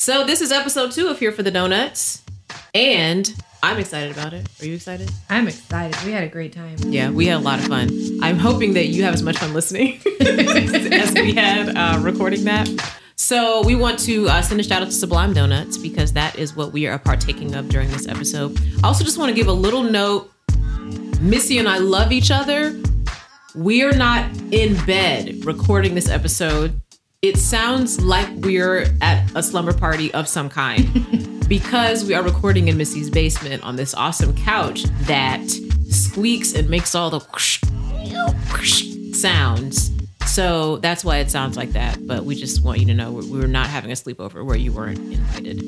So this is episode two of Here for the Donuts, and I'm excited about it. Are you excited? I'm excited. We had a great time. Yeah, we had a lot of fun. I'm hoping that you have as much fun listening as we had uh, recording that. So we want to uh, send a shout out to Sublime Donuts because that is what we are partaking of during this episode. I also just want to give a little note. Missi and I love each other. We are not in bed recording this episode. It sounds like we're at a slumber party of some kind because we are recording in Missi's basement on this awesome couch that squeaks and makes all the whoosh, whoosh sounds. So that's why it sounds like that. But we just want you to know we were not having a sleepover where you weren't invited.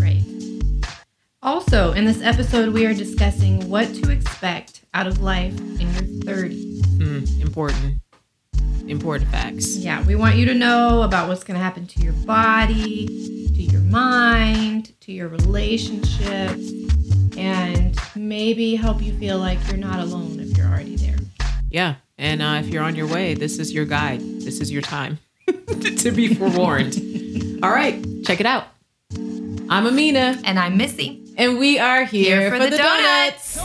Right. Also, in this episode, we are discussing what to expect out of life in your 30s. Mm, important, important facts. Yeah, we want you to know about what's going to happen to your body, to your mind, to your relationships, and maybe help you feel like you're not alone if you're already there. Yeah. And uh, if you're on your way, this is your guide. This is your time to be forewarned. All right, check it out. I'm Amena. And I'm Missi. And we are here, Here for, the, donuts. So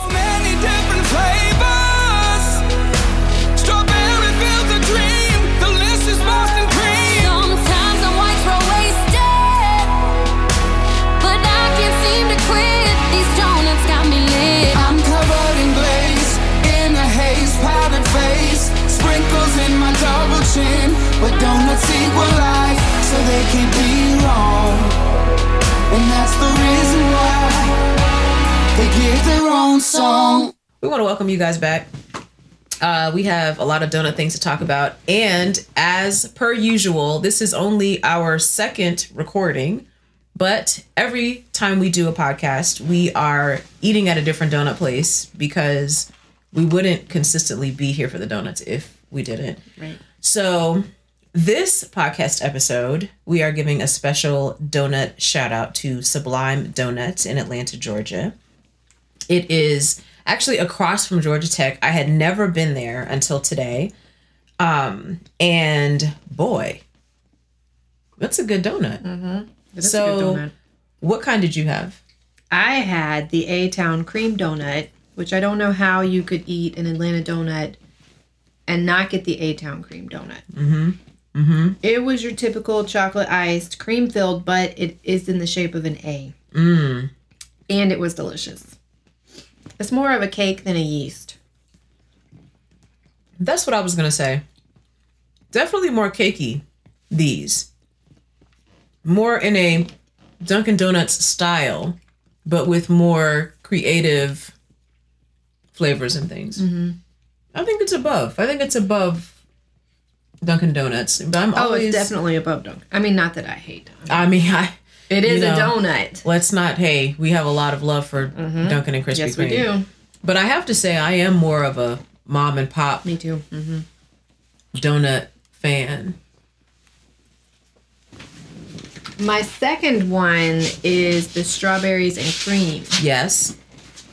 double but donuts equal life, so they can't be wrong. And that's the reason why they get their own song. We want to welcome you guys back. Uh, we have a lot of donut things to talk about. And as per usual, this is only our second recording. But every time we do a podcast, we are eating at a different donut place because we wouldn't consistently be here for the donuts if we didn't. Right. So, this podcast episode, we are giving a special donut shout out to Sublime Donuts in Atlanta, Georgia. It is actually across from Georgia Tech. I had never been there until today. Um, and boy, that's a good donut. That's So- a good donut. What kind did you have? I had the A Town cream donut, which I don't know how you could eat an Atlanta donut and not get the A Town cream donut. Mm-hmm. Mm-hmm. It was your typical chocolate iced, cream filled, but it is in the shape of an A. Mm. And it was delicious. It's more of a cake than a yeast. That's what I was gonna say. Definitely more cakey. These more in a Dunkin' Donuts style, but with more creative flavors and things. I think it's above. I think it's above Dunkin' Donuts. But I'm Oh, always it's definitely above Dunk. I mean, not that I hate Dunk. I mean, I It is You a donut. let's not. Hey, we have a lot of love for Dunkin' and Krispy Yes, we Kreme. do. But I have to say, I am more of a mom and pop Me too. Mm-hmm. donut fan. My second one is the strawberries and cream. Yes.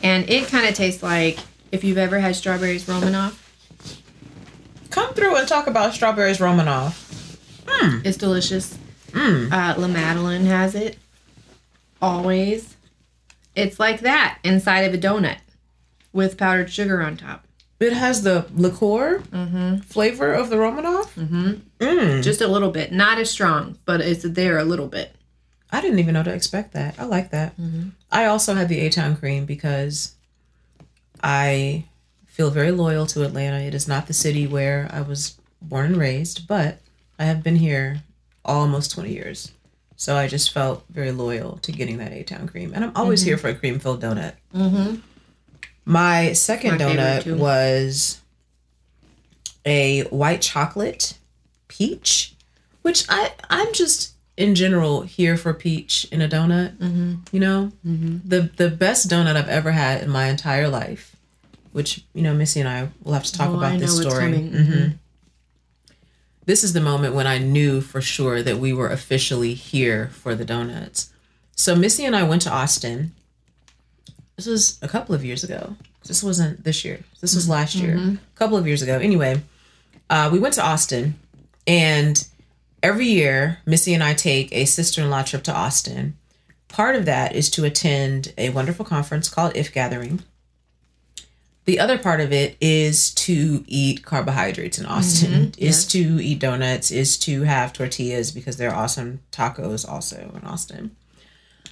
And it kind of tastes like if you've ever had strawberries Romanoff. Come through and talk about strawberries Romanoff. It's delicious. Mm. Uh, La Madeleine has it. Always. It's like that inside of a donut with powdered sugar on top. It has the liqueur flavor of the Romanoff. Mm. Just a little bit. Not as strong, but it's there a little bit. I didn't even know to expect that. I like that. I also had the A Town cream because I feel very loyal to Atlanta. It is not the city where I was born and raised, but I have been here almost 20 years. So I just felt very loyal to getting that A Town cream. And I'm always here for a cream filled donut. Mm-hmm. My second My donut was a white chocolate peach, which I I'm just in general here for peach in a donut. Mm-hmm. You know, the the best donut I've ever had in my entire life, which you know Missi and I will have to talk Oh, about I this story. coming. Mhm. This is the moment when I knew for sure that we were officially here for the donuts. So Missi and I went to Austin. This was a couple of years ago. This wasn't this year. This was last year. A couple of years ago. Anyway, uh, we went to Austin and every year, Missi and I take a sister in law trip to Austin. Part of that is to attend a wonderful conference called If Gathering. The other part of it is to eat carbohydrates in Austin, mm-hmm. is to eat donuts, is to have tortillas because there are awesome tacos also in Austin.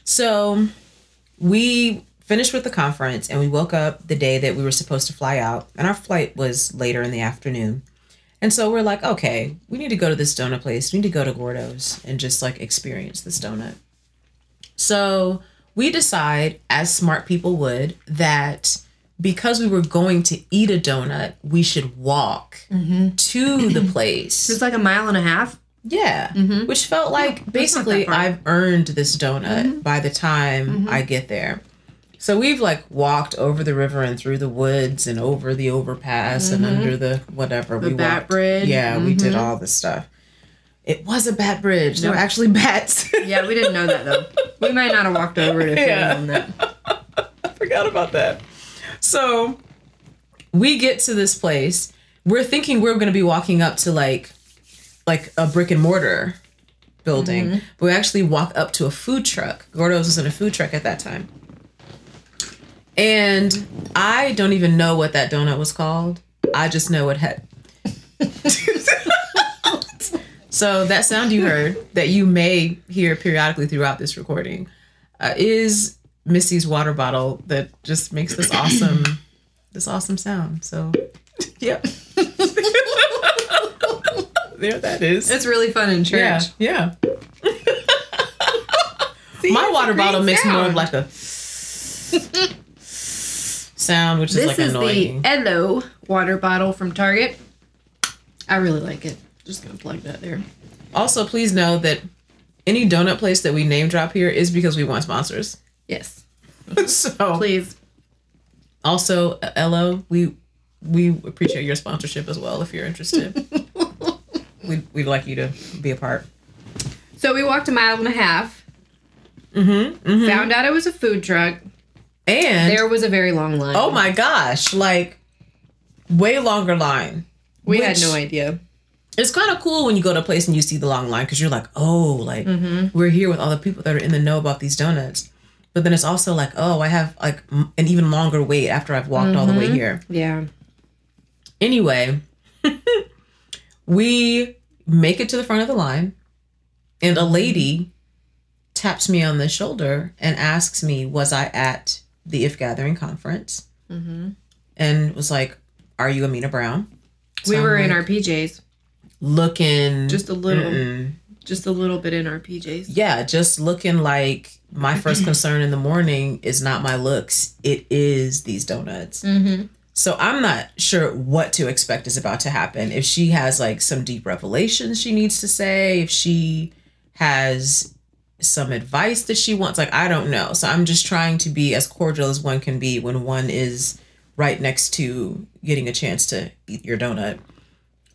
So we finished with the conference and we woke up the day that we were supposed to fly out, and our flight was later in the afternoon. And so we're like, okay, we need to go to this donut place. We need to go to Gourdough's and just like experience this donut. So we decide, as smart people would, that because we were going to eat a donut, we should walk mm-hmm. to the place. It's like a mile and a half. Yeah, mm-hmm. which felt like basically. I've earned this donut mm-hmm. by the time I get there. So we've like walked over the river and through the woods and over the overpass and mm-hmm. under the whatever The we bat walked. bridge. Yeah, we did mm-hmm. all the stuff. It was a bat bridge. There were actually bats. Yeah, we didn't know that though. We might not have walked over it if we Yeah. had known that. forgot about that. So we get to this place. We're thinking we're going to be walking up to like like a brick and mortar building, mm-hmm. but we actually walk up to a food truck. Gourdough's was in a food truck at that time. And I don't even know what that donut was called. I just know it had. so that sound you heard that you may hear periodically throughout this recording uh, is Missi's water bottle that just makes this awesome, this awesome sound. So, yep. there that is. It's really fun in church. Yeah, yeah. My water bottle makes more of like a sound, which is This like is annoying. the Ello water bottle from Target. I really like it. Just gonna plug that there. Also, please know that any donut place that we name drop here is because we want sponsors. Yes. so, Please. also, Ello, we we appreciate your sponsorship as well if you're interested. we'd, we'd like you to be a part. So we walked a mile and a half. Mm-hmm, Found out it was a food truck. And There was a very long line. oh my gosh, like way longer line. we had no idea. it's kind of cool when you go to a place and you see the long line because you're like, oh, like mm-hmm. we're here with all the people that are in the know about these donuts. But then it's also like, oh, I have like an even longer wait after I've walked all the way mm-hmm. here. Yeah. Anyway, we make it to the front of the line, and a lady taps me on the shoulder and asks me, was I at the If Gathering conference? And was like, are you Amena Brown? So we were in our PJs. looking Just a little. Mm-mm. Just a little bit in our PJs. yeah, just looking like my first concern in the morning is not my looks. It is these donuts. Mm-hmm. So I'm not sure what to expect is about to happen. If she has like some deep revelations she needs to say, if she has some advice that she wants, like I don't know. So I'm just trying to be as cordial as one can be when one is right next to getting a chance to eat your donut.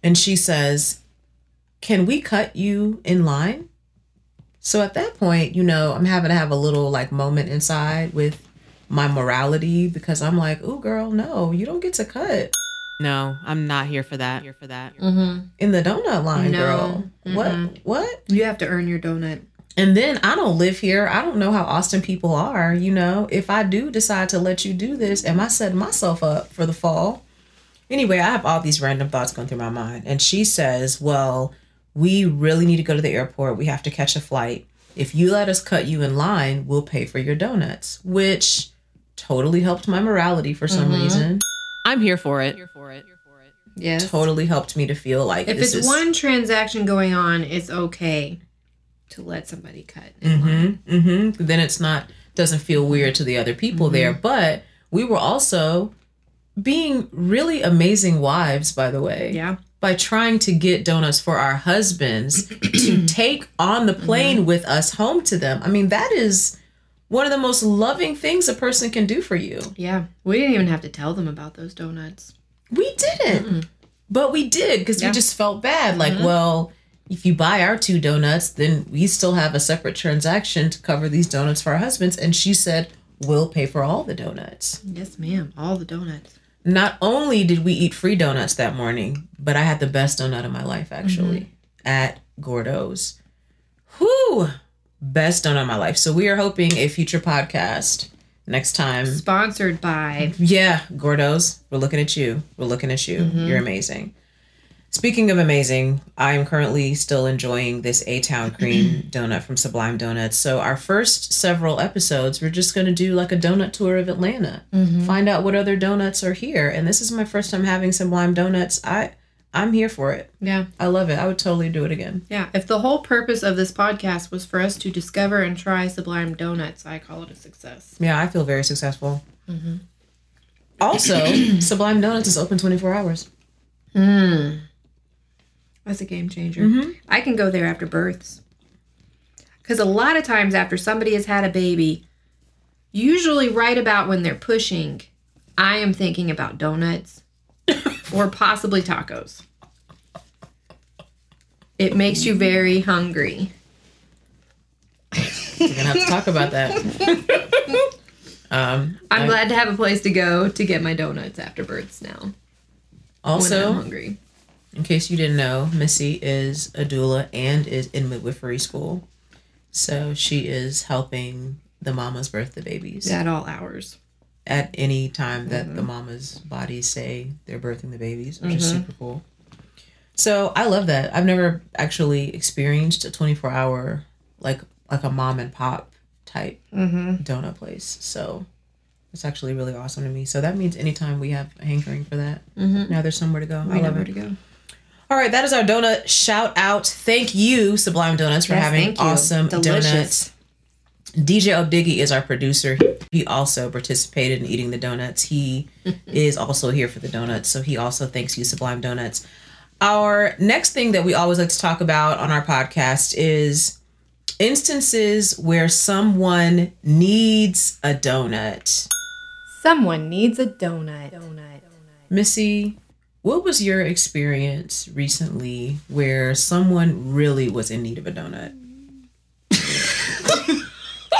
And she says, Can we cut you in line? So at that point, you know, I'm having to have a little like moment inside with my morality because I'm like, oh, girl, no, you don't get to cut No, I'm not here for that. Here for that. Mm-hmm. in the donut line, No. girl. What? What? You have to earn your donut. And then I don't live here. I don't know how Austin people are. You know, if I do decide to let you do this, am I setting myself up for the fall? Anyway, I have all these random thoughts going through my mind. And she says, Well, we really need to go to the airport. We have to catch a flight. If you let us cut you in line, we'll pay for your donuts, which totally helped my morality for some mm-hmm. reason. I'm here for it. Here for it. Here for it. Yes. Totally helped me to feel like If this it's is- one transaction going on, it's okay to let somebody cut. in. Mm-hmm. Mm-hmm. Then it's not doesn't feel weird to the other people there. But we were also being really amazing wives, by the way. Yeah. By trying to get donuts for our husbands to take on the plane with us home to them. I mean, that is one of the most loving things a person can do for you. Yeah. We didn't even have to tell them about those donuts. We didn't. But we did because Yeah. we just felt bad. Like, well, if you buy our two donuts, then we still have a separate transaction to cover these donuts for our husbands. And she said, we'll pay for all the donuts. Yes, ma'am. All the donuts. Not only did we eat free donuts that morning, but I had the best donut of my life actually mm-hmm. at Gourdough's. Whoo! Best donut of my life. So we are hoping a future podcast next time. Sponsored by Yeah, Gourdough's, we're looking at you. We're looking at you. Mm-hmm. You're amazing. Speaking of amazing, I am currently still enjoying this A Town cream donut from Sublime Donuts. So, our first several episodes, we're just going to do like a donut tour of Atlanta, mm-hmm. find out what other donuts are here. And this is my first time having Sublime Donuts. I, I'm here for it. yeah. I love it. I would totally do it again. Yeah, if the whole purpose of this podcast was for us to discover and try Sublime Donuts, I call it a success. Yeah, I feel very successful. Mm-hmm. Also, Sublime Donuts is open 24 hours. Hmm. That's a game changer. I can go there after births. Because a lot of times after somebody has had a baby, usually right about when they're pushing, I am thinking about donuts or possibly tacos. It makes you very hungry. We're going to have to talk about that. um, I'm I- glad to have a place to go to get my donuts after births now. Also, hungry. In case you didn't know, Missi is a doula and is in midwifery school. So she is helping the mamas birth the babies At all hours. at any time that Mm-hmm. the mamas' bodies say they're birthing the babies, which is super cool. So I love that. I've never actually experienced a 24 hour like like a mom and pop type Mm-hmm. donut place. So it's actually really awesome to me. So that means anytime we have a hankering for that, now there's somewhere to go. We I know love where it. to go. All right, that is our donut shout out. Thank you, Sublime Donuts, for Yes, having awesome Delicious. donuts. DJ Opdiggy is our producer. He also participated in eating the donuts. He is also here for the donuts, so he also thanks you, Sublime Donuts. Our next thing that we always like to talk about on our podcast is instances where someone needs a donut. Someone needs a donut. Donut. Missi, what was your experience recently where someone really was in need of a donut?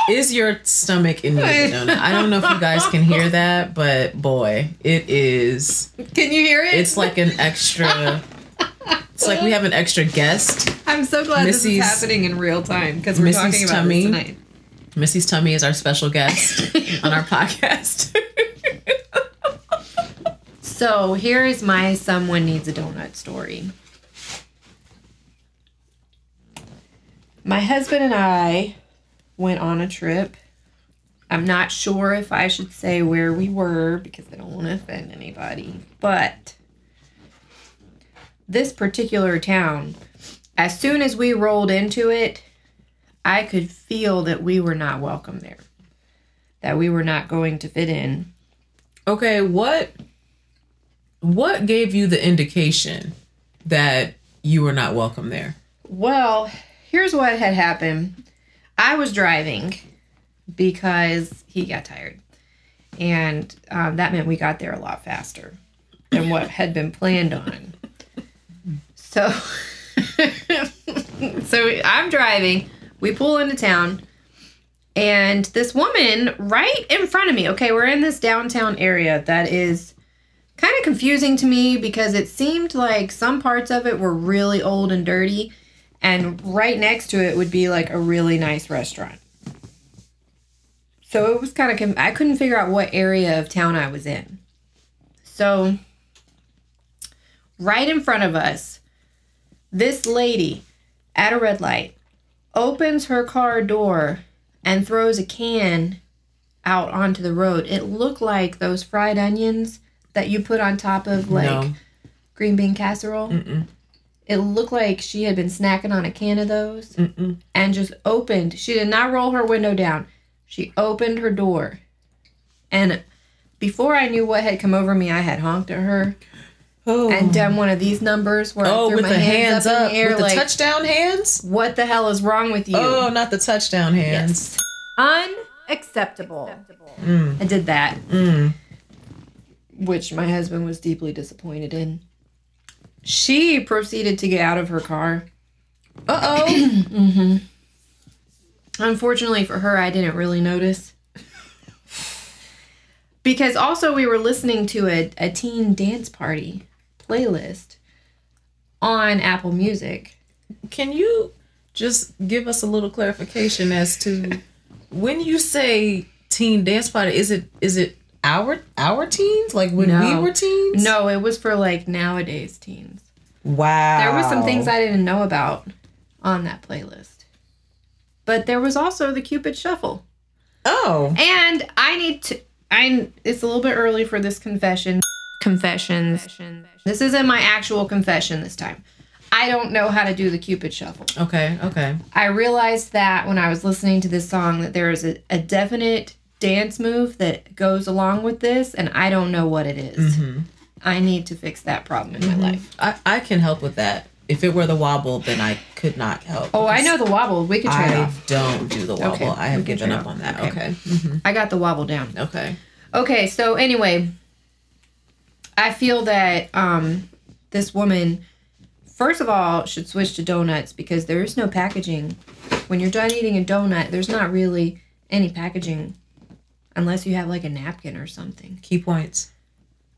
Is your stomach in need of a donut? I don't know if you guys can hear that, but boy, it is. Can you hear it? It's like an extra. It's like we have an extra guest. I'm so glad this is happening in real time because we're Missi's talking about tummy. this tonight. Missi's tummy is our special guest on our podcast. So here is my someone needs a donut story. My husband and I went on a trip. I'm not sure if I should say where we were because I don't want to offend anybody, but this particular town, as soon as we rolled into it, I could feel that we were not welcome there, that we were not going to fit in. Okay, what what gave you the indication that you were not welcome there? Well, here's what had happened. I was driving because he got tired. And um, that meant we got there a lot faster than what had been planned on. So, so I'm driving. We pull into town. And this woman right in front of me. Okay, we're in this downtown area that is kind of confusing to me because it seemed like some parts of it were really old and dirty and right next to it would be like a really nice restaurant. So it was kind of I couldn't figure out what area of town I was in. So right in front of us, this lady at a red light opens her car door and throws a can out onto the road. It looked like those fried onions that you put on top of like No. green bean casserole. It looked like she had been snacking on a can of those and just opened. She did not roll her window down. She opened her door. And before I knew what had come over me, I had honked at her Oh, and done one of these numbers where I oh threw with my the hands, hands up, up, in the air with the like, touchdown hands. what the hell is wrong with you? Oh, not the touchdown hands. Unacceptable. I did that. Mm. Which my husband was deeply disappointed in. She proceeded to get out of her car. Uh oh. mm-hmm. Unfortunately for her, I didn't really notice. Because also, we were listening to a, a teen dance party playlist on Apple Music. can you just give us a little clarification as to when you say teen dance party, is it is it our our teens like when we were teens? No, it was for like nowadays teens. Wow. There were some things I didn't know about on that playlist. But there was also the Cupid Shuffle. Oh. And I need to I it's a little bit early for this confession. Confessions. This isn't my actual confession this time. I don't know how to do the Cupid Shuffle. Okay. Okay. I realized that when I was listening to this song that there is a, a definite dance move that goes along with this and I don't know what it is. I need to fix that problem in my life. I I can help with that. If it were the wobble, then I could not help. Oh, I know the wobble. We could trade I off. don't do the wobble. Okay, I have given up on that. Okay. Okay. Mhm. I got the wobble down. Okay. Okay, so anyway, I feel that um, this woman, first of all, should switch to donuts because there is no packaging. When you're done eating a donut, there's not really any packaging unless you have like a napkin or something. Key points.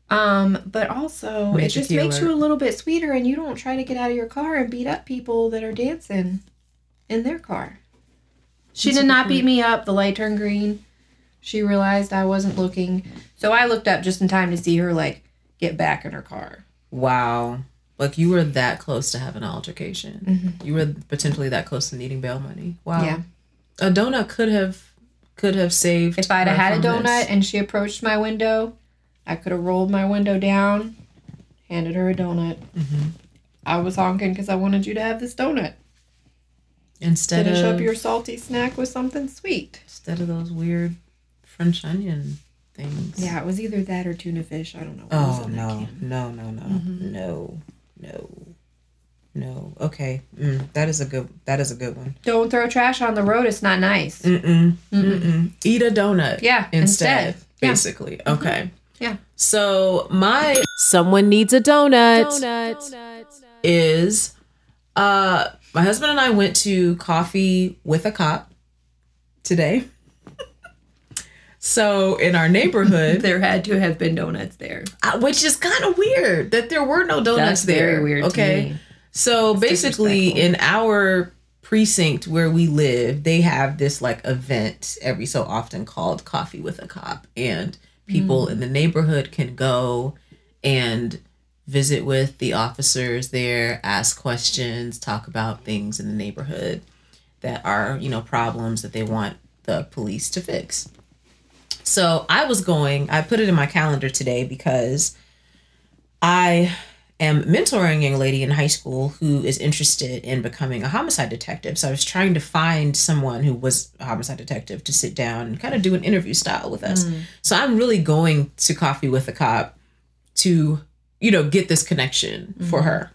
Um, but also, it just makes you a little bit sweeter and you don't try to get out of your car and beat up people that are dancing in their car. She That's did not beat me up. The light turned green. She realized I wasn't looking. So I looked up just in time to see her like get back in her car. Wow. Like you were that close to having an altercation. You were potentially that close to needing bail money. Wow. Mm-hmm. Yeah. A donut could have could have saved. If I'd have had a donut this. and she approached my window, I could have rolled my window down, handed her a donut. Mm-hmm. I was honking because I wanted you to have this donut. instead Finish of up your salty snack with something sweet. instead of those weird French onion things. Yeah, it was either that or tuna fish. I don't know. What Oh no, no, no, no, Mm-hmm. no, no, no. Okay, mm, that is a good. That is a good one. Don't throw trash on the road. It's not nice. Mm-mm, mm-mm. Eat a donut. Yeah, Instead, instead. Yeah. basically. Okay. Yeah. So my Someone needs a donut. donut. is uh my husband and I went to coffee with a cop today. so in our neighborhood, There had to have been donuts there. uh, which is kind of weird that there were no donuts That's there. very weird to Okay. So basically, in our precinct where we live, they have this like event every so often called Coffee with a Cop, and people in the neighborhood can go and visit with the officers there, ask questions, talk about things in the neighborhood that are you know problems that they want the police to fix. So I was going, I put it in my calendar today because I am mentoring a young lady in high school who is interested in becoming a homicide detective. So I was trying to find someone who was a homicide detective to sit down and kind of do an interview style with us. Mm. So I'm really going to coffee with a cop to, you know, get this connection for mm-hmm. her.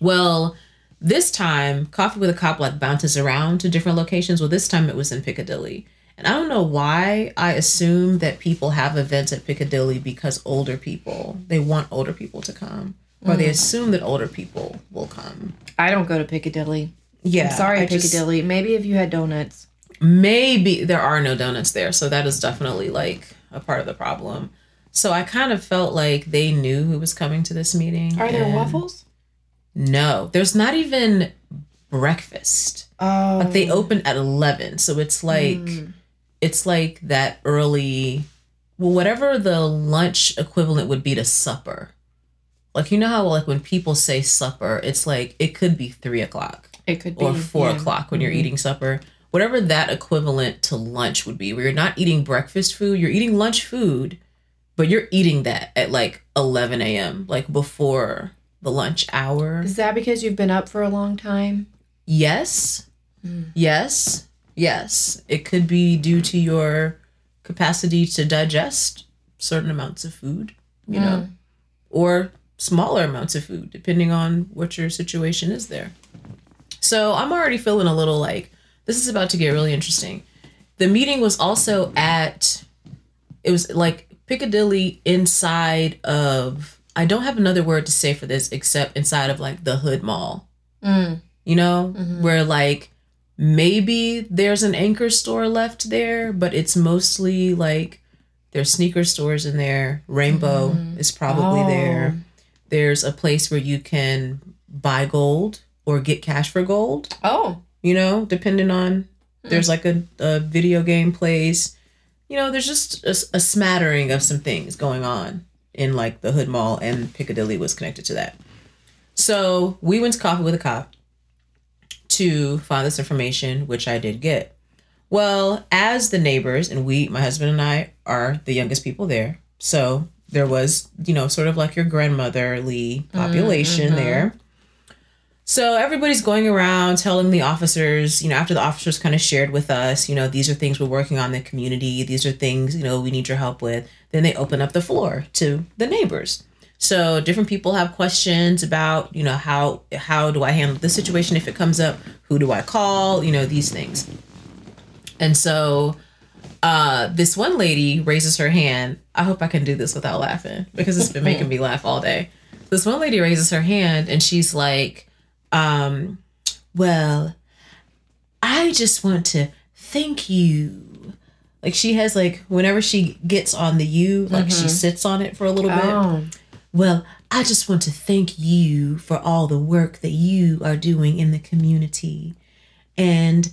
Well, this time coffee with a cop like bounces around to different locations. Well, this time it was in Piccadilly. And I don't know why I assume that people have events at Piccadilly because older people, they want older people to come. Or they mm. assume that older people will come. I don't go to Piccadilly. Yeah. I'm sorry, I just- Piccadilly. Maybe if you had donuts. maybe there are no donuts there so that is definitely like a part of the problem so i kind of felt like they knew who was coming to this meeting Are there waffles? no there's not even breakfast Oh, but they open at 11 so it's like mm. It's like that early well whatever the lunch equivalent would be to supper like you know how like when people say supper it's like it could be three o'clock it could be or four yeah. Mm-hmm. o'clock when you're eating supper. Whatever that equivalent to lunch would be, where you're not eating breakfast food, you're eating lunch food, but you're eating that at like 11 a.m., like before the lunch hour. Is that because you've been up for a long time? Yes, Mm. yes, yes. It could be due to your capacity to digest certain amounts of food, you know, Mm. or smaller amounts of food, depending on what your situation is there. So I'm already feeling a little like this is about to get really interesting. The meeting was also at, it was like Piccadilly inside of, I don't have another word to say for this except inside of like the Hood Mall Mm. you know, where like maybe there's an anchor store left there, but it's mostly like there's sneaker stores in there. Rainbow mm-hmm. is probably Oh. there. There's a place where you can buy gold or get cash for gold. Oh, You know, depending on hmm. there's like a, a video game place. You know, there's just a, a smattering of some things going on in like the Hood Mall, and Piccadilly was connected to that. So we went to coffee with a cop to find this information, which I did get. Well, as the neighbors, and we, my husband and I, are the youngest people there. So there was, you know, sort of like your grandmotherly mm, population mm-hmm. there. So everybody's going around telling the officers, you know, after the officers kind of shared with us, you know, these are things we're working on in the community. These are things, you know, we need your help with. Then they open up the floor to the neighbors. So different people have questions about, you know, how how do I handle this situation if it comes up? Who do I call? You know, these things. And so uh this one lady raises her hand. I hope I can do this without laughing because it's been making me laugh all day. This one lady raises her hand and she's like, um, well, I just want to thank you. Like she has like whenever she gets on the U, like she sits on it for a little bit. Well, I just want to thank you for all the work that you are doing in the community. And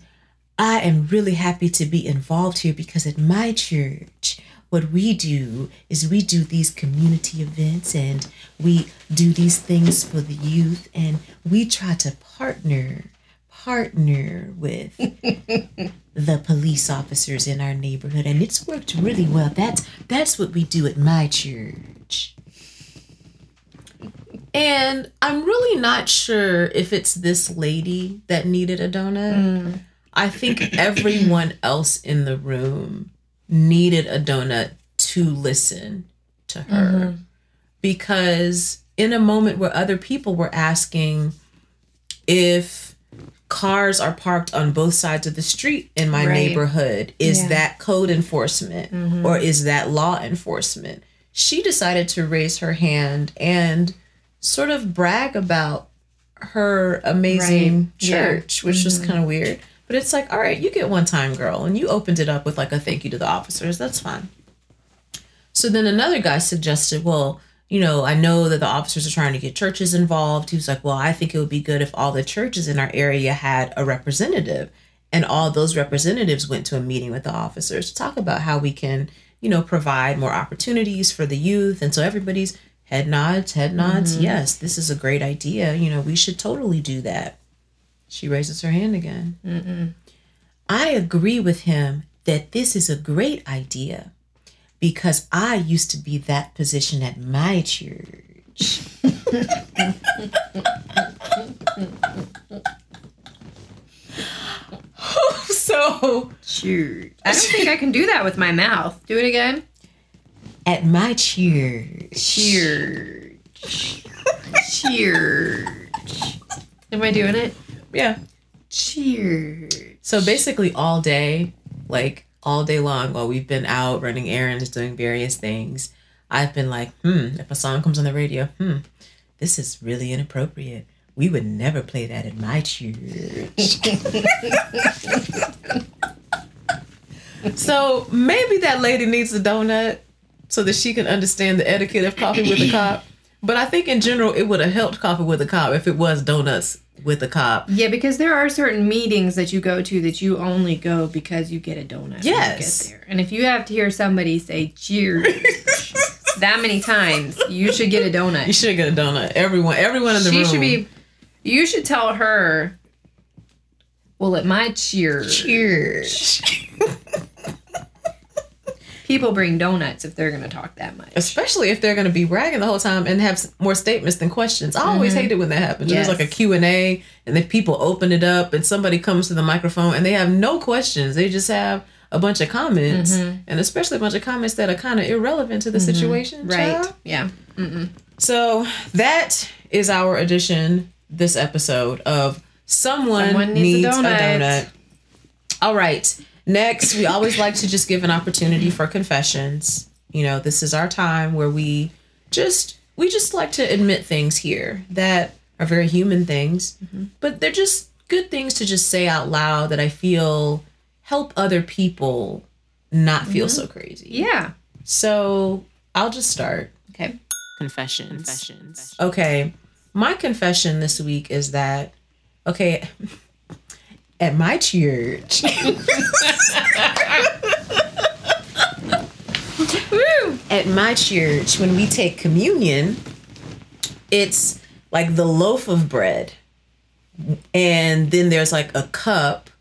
I am really happy to be involved here because at my church, what we do is we do these community events and we do these things for the youth and we try to partner partner with the police officers in our neighborhood. And it's worked really well. That's that's what we do at my church and I'm really not sure if it's this lady that needed a donut. Mm. I think everyone else in the room needed a donut to listen to her. Mm-hmm. Because in a moment where other people were asking if cars are parked on both sides of the street in my Right. neighborhood, is Yeah. that code enforcement mm-hmm. or is that law enforcement? She decided to raise her hand and sort of brag about her amazing Right. Yeah. church, which was mm-hmm. kind of weird. But it's like, all right, you get one time, girl, and you opened it up with like a thank you to the officers. That's fine. So then another guy suggested, well, you know, I know that the officers are trying to get churches involved. He was like, well, I think it would be good if all the churches in our area had a representative. And all those representatives went to a meeting with the officers to talk about how we can, you know, provide more opportunities for the youth. And so everybody's head nods, head nods. Mm-hmm. Yes, this is a great idea. You know, we should totally do that. She raises her hand again. I agree with him that this is a great idea because I used to be that position at my church. so, sure. I don't think I can do that with my mouth. Do it again. At my church. Church. Church. Am I doing it? Yeah. Church. So basically, all day, like all day long, while we've been out running errands, doing various things, I've been like, hmm, if a song comes on the radio, hmm, this is really inappropriate. We would never play that at my church. so maybe that lady needs a donut so that she can understand the etiquette of coffee with a cop. But I think in general, it would have helped coffee with a cop if it was donuts with a cop. Yeah, because there are certain meetings that you go to that you only go because you get a donut. Yes. get there. And if you have to hear somebody say cheers that many times, you should get a donut. You should get a donut. Everyone, everyone in the She room. should be. You should tell her. Well, at my cheers, Cheers. people bring donuts if they're gonna talk that much. Especially if they're going to be bragging the whole time and have more statements than questions. I always mm-hmm. hate it when that happens. Yes. There's like a Q&A and then people open it up and somebody comes to the microphone and they have no questions. They just have a bunch of comments mm-hmm. and especially a bunch of comments that are kind of irrelevant to the mm-hmm. situation. Right? child. Yeah. So that is our edition this episode of Someone, Someone needs, Needs a a, donut. Donut. All right. Next, we always like to just give an opportunity for confessions. You know, this is our time where we just we just like to admit things here that are very human things, but they're just good things to just say out loud that I feel help other people not feel mm-hmm. so crazy. Yeah. So, I'll just start. Okay. Confessions. Confessions. Okay. My confession this week is that Okay. At my church, at my church, when we take communion, it's like the loaf of bread. And then there's like a cup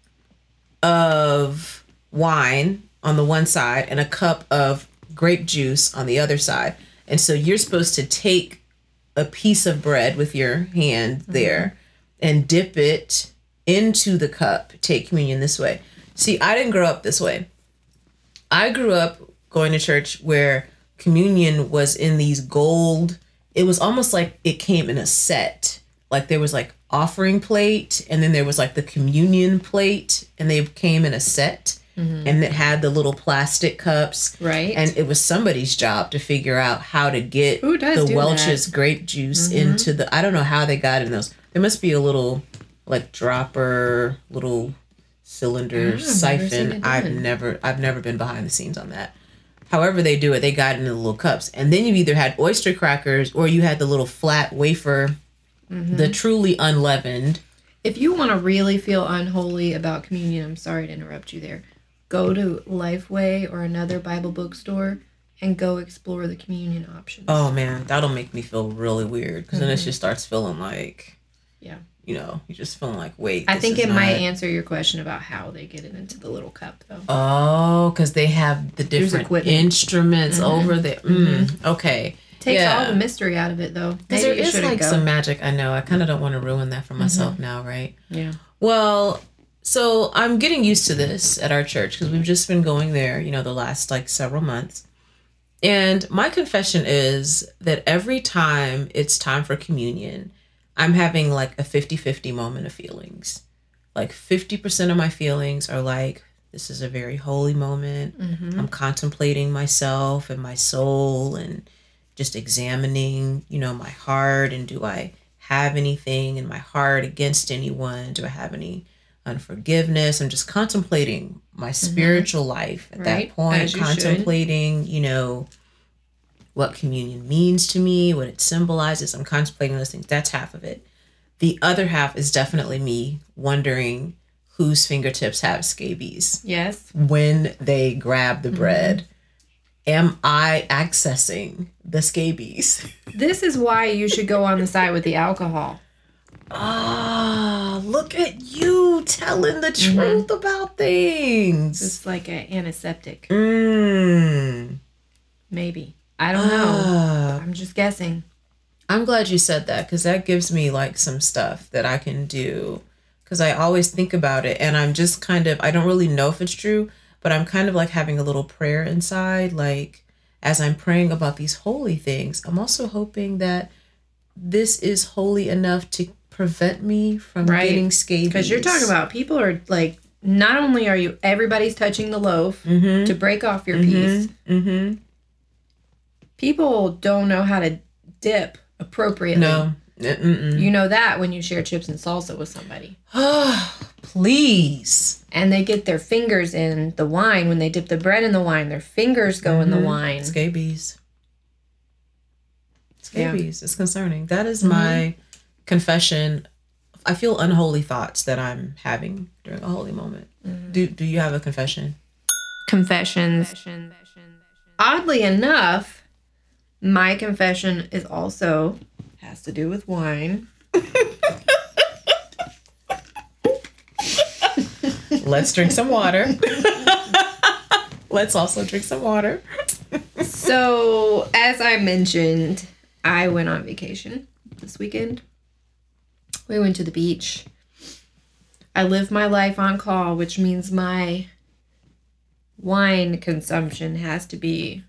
of wine on the one side and a cup of grape juice on the other side. And so you're supposed to take a piece of bread with your hand there mm-hmm. and dip it into the cup, take communion this way. See, I didn't grow up this way. I grew up going to church where communion was in these gold. It was almost like it came in a set. Like there was like offering plate and then there was like the communion plate and they came in a set and it had the little plastic cups. Right. And it was somebody's job to figure out how to get the Welch's that? grape juice into the I don't know how they got in those. There must be a little like dropper, little cylinder seen siphon. I've never I've never been behind the scenes on that. However they do it, they got it in the little cups. And then you either had oyster crackers or you had the little flat wafer, Mm-hmm. the truly unleavened. If you want to really feel unholy about communion, I'm sorry to interrupt you there. Go to Lifeway or another Bible bookstore and go explore the communion options. Oh man, that'll make me feel really weird because then it just starts feeling like Yeah. You know, you're just feeling like, wait. I think it might answer your question about how they get it into the little cup, though. Oh, because they have the different instruments mm-hmm. over there. Mm, okay. Takes yeah. all the mystery out of it, though. Because there is like go. some magic. I know. I kind of don't want to ruin that for myself now, right? Yeah. Well, so I'm getting used to this at our church because we've just been going there, you know, the last like several months. And my confession is that every time it's time for communion, I'm having like a 50 50 moment of feelings. Like 50% of my feelings are like, this is a very holy moment. I'm contemplating myself and my soul and just examining, you know, my heart and do I have anything in my heart against anyone? Do I have any unforgiveness? I'm just contemplating my spiritual life at Mm-hmm. Right, that point, as you contemplating, you know, what communion means to me, what it symbolizes. I'm contemplating those things. That's half of it. The other half is definitely me wondering whose fingertips have scabies Yes. when they grab Mm-hmm. the bread. Am I accessing the scabies? This is why you should go on the side with the alcohol. Ah, look at you telling the Mm-hmm. truth about things. It's like an antiseptic, Mm. maybe. I don't know. Ah. I'm just guessing. I'm glad you said that because that gives me like some stuff that I can do. Because I always think about it and I'm just kind of, I don't really know if it's true, but I'm kind of like having a little prayer inside. Like, as I'm praying about these holy things, I'm also hoping that this is holy enough to prevent me from Right. getting scabies. Because you're talking about people are like, not only are you, everybody's touching the loaf to break off your piece. Mm-hmm. People don't know how to dip appropriately. No. Mm-mm. You know that when you share chips and salsa with somebody. Oh, Please. And they get their fingers in the wine. When they dip the bread in the wine, their fingers go in the mm-hmm. wine. Scabies. Yeah. Scabies. It's concerning. That is mm-hmm. my confession. I feel unholy thoughts that I'm having during a holy moment. Mm-hmm. Do Do you have a confession? Confessions. Oddly enough, my confession is also has to do with wine. Let's drink some water. Let's also drink some water. So, as I mentioned, I went on vacation this weekend. We went to the beach. I live my life on call, which means my wine consumption has to be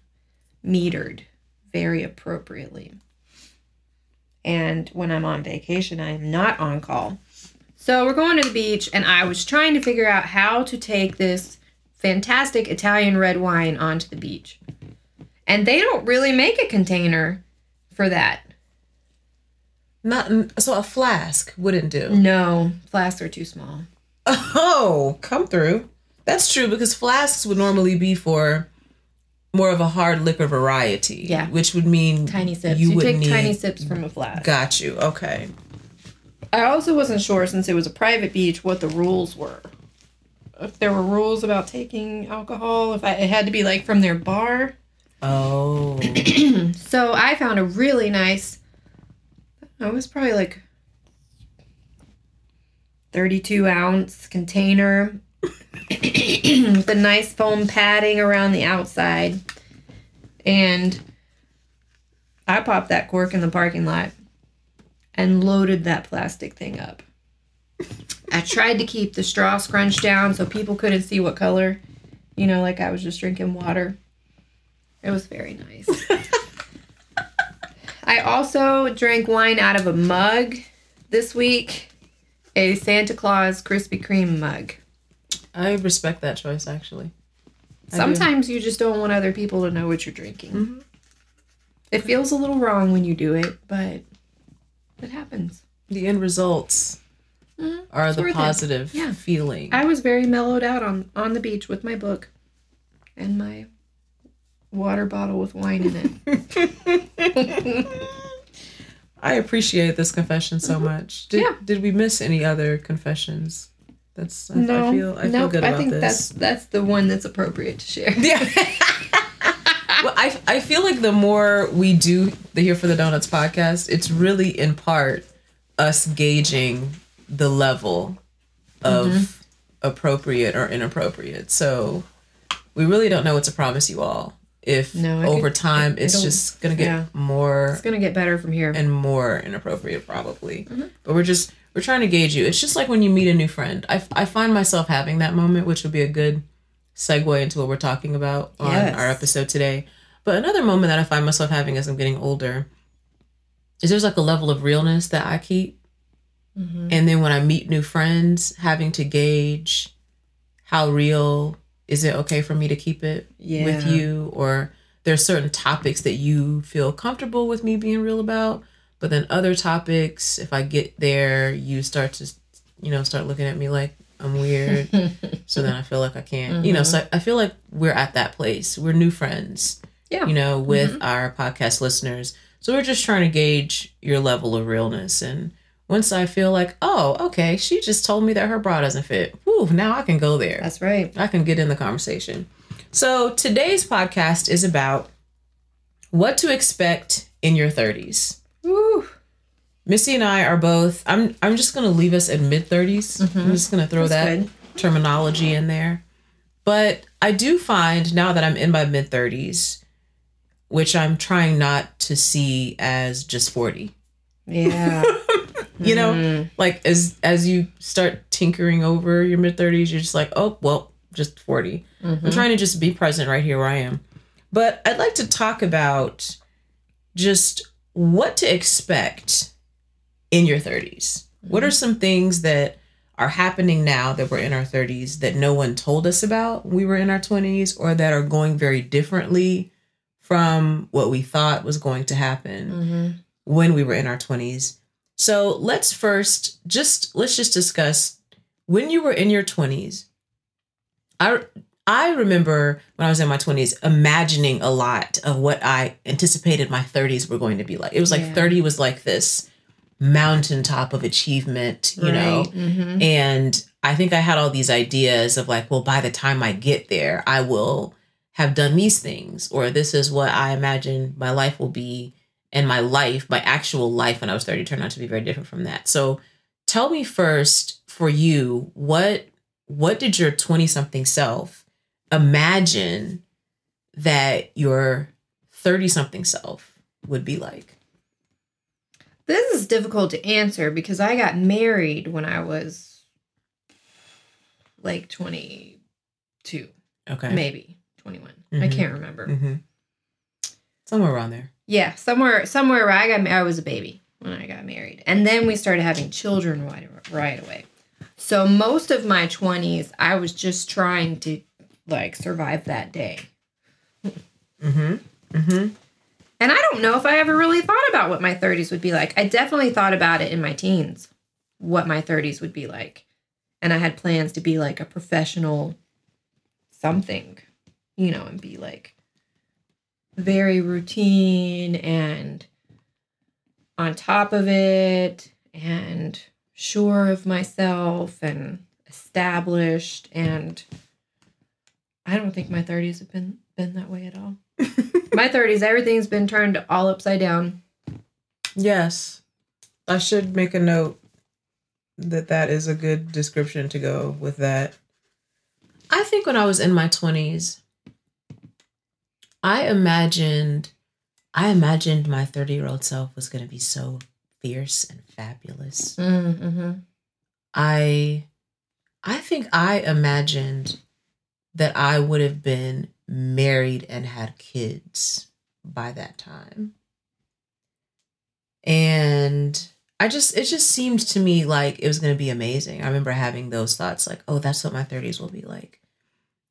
metered very appropriately. And when I'm on vacation, I am not on call. So we're going to the beach, and I was trying to figure out how to take this fantastic Italian red wine onto the beach. And they don't really make a container for that. Not so a flask wouldn't do. No, flasks are too small. Oh, come through. That's true because flasks would normally be for more of a hard liquor variety. Yeah. Which would mean Tiny sips. You, You, would take need tiny sips from a flask. Got you. Okay. I also wasn't sure since it was a private beach what the rules were. If there were rules about taking alcohol, if I, it had to be like from their bar. Oh. So I found a really nice. It was probably like thirty-two ounce container with a nice foam padding around the outside, and I popped that cork in the parking lot and loaded that plastic thing up. I tried to keep the straw scrunched down so people couldn't see what color, you know, like I was just drinking water. It was very nice. I also drank wine out of a mug this week, a Santa Claus Krispy Kreme mug. I respect that choice actually. I do. Sometimes you just don't want other people to know what you're drinking. It feels a little wrong when you do it, but it happens. the end results are the worth positive Yeah. feeling. I was very mellowed out on on the beach with my book and my water bottle with wine in it. I appreciate this confession so much. Did, Mm-hmm. Yeah. did we miss any other confessions? That's I, no, I feel I feel nope, good about I think this. that's that's the one that's appropriate to share. Yeah. well, I, I feel like the more we do the Here for the Donuts podcast, it's really in part us gauging the level of Mm-hmm. appropriate or inappropriate. So we really don't know what to promise you all. If No, over could- time it- it's just gonna get yeah. more It's gonna get better from here. and more inappropriate probably Mm-hmm. but we're just we're trying to gauge you. It's just like when you meet a new friend. I, I find myself having that moment which would be a good segue into what we're talking about on Yes. our episode today. But another moment that i find myself having as i'm getting older is there's like a level of realness that i keep. Mm-hmm. and then when i meet new friends having to gauge how real is it okay for me to keep it with you? Or there's certain topics that you feel comfortable with me being real about but then other topics if i get there you start to you know start looking at me like i'm weird so then i feel like i can't you know mm-hmm. so i feel like we're at that place we're new friends Yeah. you know with mm-hmm. our podcast listeners so we're just trying to gauge your level of realness and once i feel like oh okay she just told me that her bra doesn't fit Whew, now i can go there That's right. I can get in the conversation. So today's podcast is about what to expect in your 30s. Woo. Missi and I are both. I'm. I'm just gonna leave us at mid 30s. I'm just gonna throw That's that good. terminology in there. But I do find now that I'm in my mid 30s, which I'm trying not to see as just 40 Yeah. you know mm-hmm. like as as you start tinkering over your mid 30s you're just like oh well just 40 i'm mm-hmm. trying to just be present right here where i am but i'd like to talk about just what to expect in your 30s what are mm-hmm. some things that are happening now that we're in our 30s that no one told us about when we were in our 20s or that are going very differently from what we thought was going to happen mm-hmm. when we were in our 20s so let's first just let's just discuss when you were in your 20s. I I remember when I was in my 20s imagining a lot of what I anticipated my 30s were going to be like. It was like Yeah. 30 was like this mountaintop of achievement, you know. Right. Mhm. And I think I had all these ideas of like, well, by the time I get there, I will have done these things, or this is what I imagine my life will be. And my life, my actual life when I was 30 turned out to be very different from that. So tell me first for you, what what did your 20 something self imagine that your 30 something self would be like? This is difficult to answer because I got married when I was like 22, Okay. maybe 21. I Mhm. can't remember. Mm-hmm. Somewhere around there. Yeah, somewhere somewhere where I got I was a baby when I got married. And then we started having children right, right away. So most of my 20s I was just trying to like survive that day. Mm-hmm. Mm-hmm. And I don't know if I ever really thought about what my 30s would be like. I definitely thought about it in my teens, what my 30s would be like. And I had plans to be like a professional something, you know, and be like very routine and on top of it and sure of myself and established and I don't think my 30s have been been that way at all. my 30s everything's been turned all upside down. Yes. I should make a note that that is a good description to go with that. I think when I was in my 20s, I imagined I imagined my 30-year-old self was going to be so fierce and fabulous. Mm-hmm. I I think I imagined that I would have been married and had kids by that time. And I just it just seemed to me like it was going to be amazing. I remember having those thoughts like, "Oh, that's what my 30s will be like.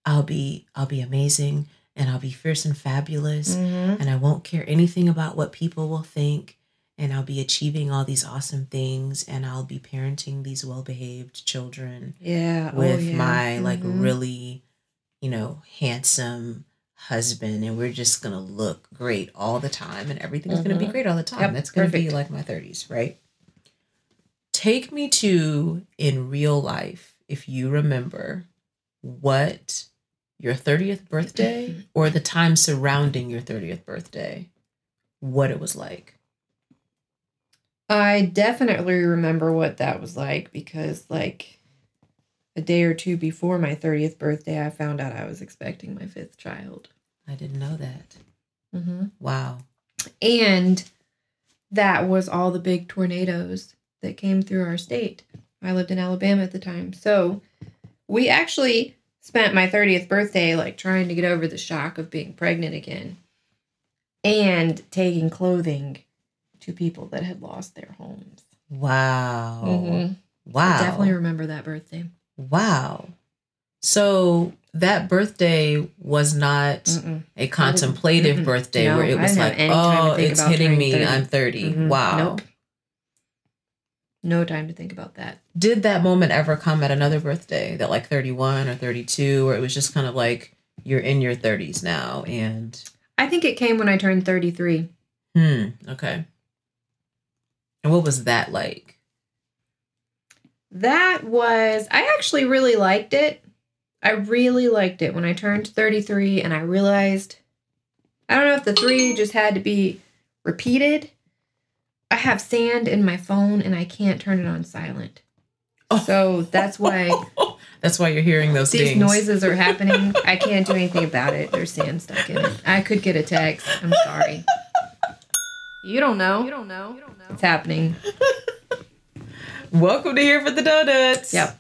I'll be I'll be amazing and I'll be fierce and fabulous Mm-hmm. and I won't care anything about what people will think and I'll be achieving all these awesome things and I'll be parenting these well-behaved children Yeah. oh, with yeah. my like Mhm. really you know handsome husband and we're just gonna look great all the time and everything's gonna be Mhm. great all the time. Yep, that's gonna be like my 30s right? Take me to in real life if you remember what your 30th birthday or the time surrounding your 30th birthday what it was like. I definitely remember what that was like because, like, a day or two before my 30th birthday, I found out I was expecting my fifth child. i didn't know that Mm-hmm. wow And that was all the big tornadoes that came through our state. I lived in Alabama at the time. So we actually spent my 30th birthday like trying to get over the shock of being pregnant again and taking clothing to people that had lost their homes. wow Mhm. wow I definitely remember that birthday. Wow. So that birthday was not Mm-mm. a contemplative Mm-mm. birthday No, where it was like, any time to oh, it's hitting me. 30. I'm 30. Mhm. Wow. Nope. No time to think about that. Did that moment ever come at another birthday that like 31 or 32, where it was just kind of like, you're in your 30s now? And, I think it came when I turned 33. hmm, okay. And what was that like? That was, I actually really liked it. I really liked it when I turned 33 and I realized, I don't know if the three just had to be repeated. I have sand in my phone and I can't turn it on silent. Oh. So that's why That's why you're hearing those these dings. noises are happening. I can't do anything about it. There's sand stuck in it. I could get a text. I'm sorry. You don't know. You don't know. You don't know. It's happening. Welcome to Here for the Donuts. Yep.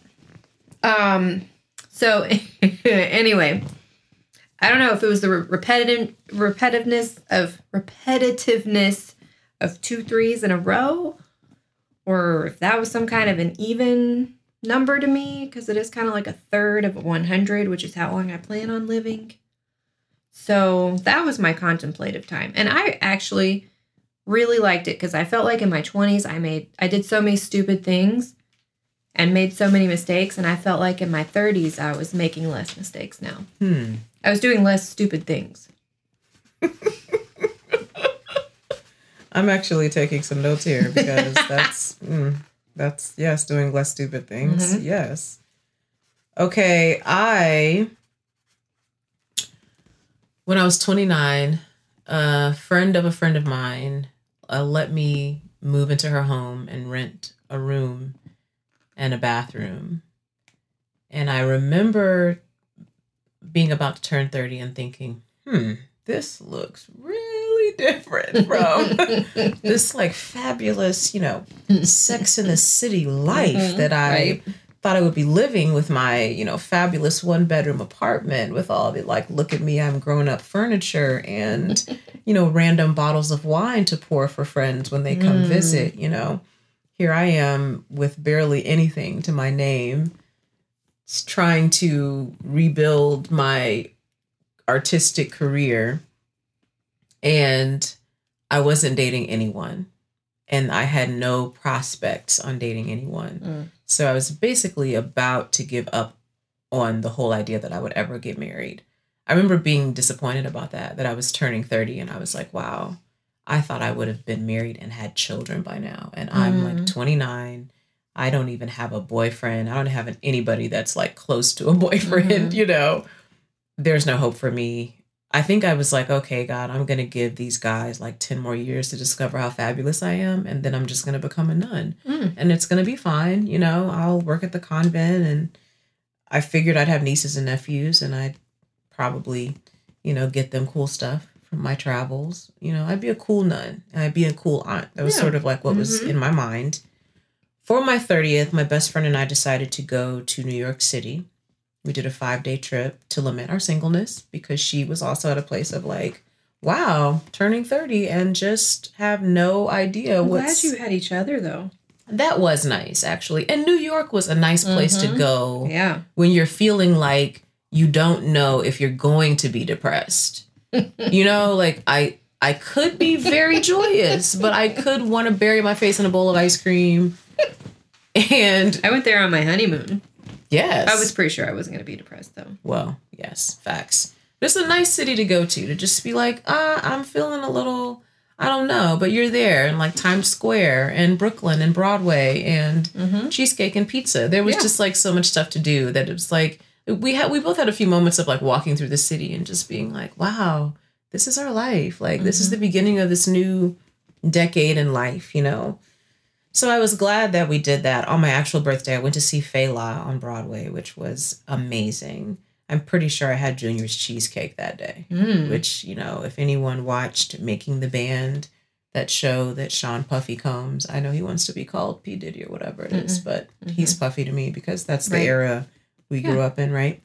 Um. So anyway, I don't know if it was the re- repetitive repetitiveness of repetitiveness of two threes in a row, or if that was some kind of an even number to me because it is kind of like a third of 100, which is how long I plan on living. So that was my contemplative time, and I actually really liked it because I felt like in my 20s I made I did so many stupid things and made so many mistakes. And I felt like in my 30s, I was making less mistakes now. Hmm. I was doing less stupid things. I'm actually taking some notes here because that's mm, that's yes, doing less stupid things. Mhm. Yes. Okay, I when I was 29, a friend of a friend of mine uh, let me move into her home and rent a room and a bathroom. And I remember being about to turn 30 and thinking, "Hmm, this looks really different from this like fabulous, you know, sex in the city life Mhm, that I right. Thought I would be living with my, you know, fabulous one bedroom apartment with all the like, look at me, I'm grown up furniture and, you know, random bottles of wine to pour for friends when they come Mm. visit, you know. Here I am with barely anything to my name, trying to rebuild my artistic career and I wasn't dating anyone and I had no prospects on dating anyone. Mm. So I was basically about to give up on the whole idea that I would ever get married. I remember being disappointed about that, that I was turning 30 and I was like, wow, I thought I would have been married and had children by now. And I'm like mm. 29. I don't even have a boyfriend. I don't have anybody that's like close to a mm-hmm. boyfriend, you know. There's no hope for me. I think I was like, okay, God, I'm going to give these guys like 10 more years to discover how fabulous I am. And then I'm just going to become a nun. Mm. And it's going to be fine. You know, I'll work at the convent. And I figured I'd have nieces and nephews and I'd probably, you know, get them cool stuff from my travels. You know, I'd be a cool nun and I'd be a cool aunt. That was Yeah. sort of like what was Mhm. in my mind. For my 30th, my best friend and I decided to go to New York City. We did a five day trip to lament our singleness because she was also at a place of like, wow, turning 30 and just have no idea I'm what's. glad you had each other though. that was nice, actually. And New York was a nice place to Mhm. go Yeah. when you're feeling like you don't know if you're going to be depressed. you know, like I I could be very joyous, but I could want to bury my face in a bowl of ice cream. And I went there on my honeymoon. Yes. I was pretty sure I wasn't going to be depressed though. well, yes, facts. It's a nice city to go to to just be like, ah, I'm feeling a little I don't know, but you're there in like Times Square and Brooklyn and Broadway and Mhm. cheesecake and pizza. There was Yeah. just like so much stuff to do that it was like we had we both had a few moments of like walking through the city and just being like, wow, this is our life. Like this is the beginning of this new decade in life, you know. So I was glad that we did that. On my actual birthday, I went to see Fela on Broadway, which was amazing. I'm pretty sure I had Junior's cheesecake that day Mm. which you know if anyone watched making the band that show that sean puffy combs i know he wants to be called p diddy or whatever it is, but he's puffy to me because that's the Right. era we grew up in right